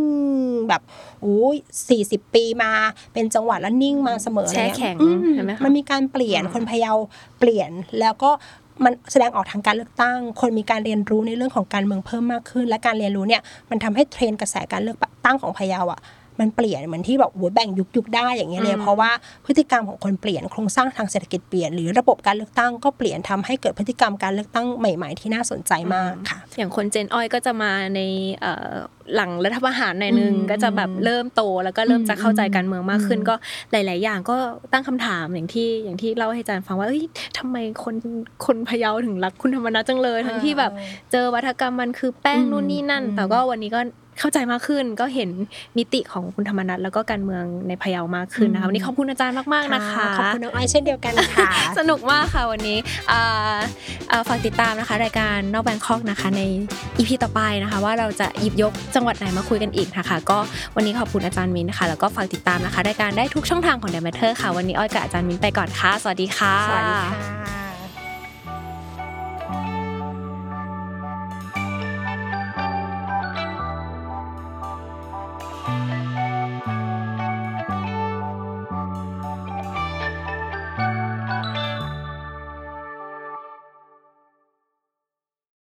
แบบโอ้ยสี่สิบปีมาเป็นจังหวัดแล้วนิ่งมาเสมออะไรเงี้ยแช่แข็งอืมใช่ไหมคะมันมีการเปลี่ยนคนพะเยาเปลี่ยนแล้วก็ มันแสดงออกทางการเลือกตั้ง คนมีการเรียนรู้ในเรื่องของการเมืองเพิ่มมากขึ้น และการเรียนรู้เนี่ยมันทำให้เทรนกระแสการเลือกตั้งของพะเยาอะ มันเปลี่ยนเหมือนที่แบบโอ้ยแบ่งยุคยุคได้อย่างเงี้ยเลยเพราะว่าพฤติกรรมของคนเปลี่ยนโครงสร้างทางเศรษฐกิจเปลี่ยนหรือระบบการเลือกตั้งก็เปลี่ยนทำให้เกิดพฤติกรรมการเลือกตั้งใหม่ ๆ ที่น่าสนใจมากค่ะ อย่างคนเจนอ้อยก็จะมาในเอ่อหลังรัฐประหารหน่อยนึงอืมก็จะแบบเริ่มโตแล้วก็เริ่มจะเข้าใจการเมืองมากขึ้นอืมก็หลาย ๆ อย่างก็ตั้งคำถามอย่างที่อย่างที่เล่าให้อาจารย์ฟังว่าเอ้ยทำไมคนคนพะเยาถึงรักคุณธรรมนัฐจังเลย ทั้งที่แบบเจอวัฒกรรมมันคือแป้งอืมนู่นนี่นั่นอืมแต่ก็วันนี้ก็ เข้าใจมากขึ้น ก็เห็นมิติของคุณธรรมนัฐแล้วก็การเมืองในพะเยามากขึ้นนะคะวันนี้ขอบคุณอาจารย์มากๆนะคะขอบคุณน้องอ้อยเช่นเดียวกันค่ะ สนุกมากค่ะวันนี้อ่าอ่าฝากติดตามนะคะ รายการนอกแบงคอกนะคะ ในอีพีต่อไปนะคะ ว่าเราจะหยิบยกจังหวัดไหนมาคุยกันอีกนะคะ ก็วันนี้ขอบคุณอาจารย์มินนะคะ แล้วก็ฝากติดตามนะคะรายการได้ทุกช่องทางของ The Matter ค่ะ วันนี้อ้อยกับอาจารย์มินไปก่อนค่ะ สวัสดีค่ะสวัสดีค่ะ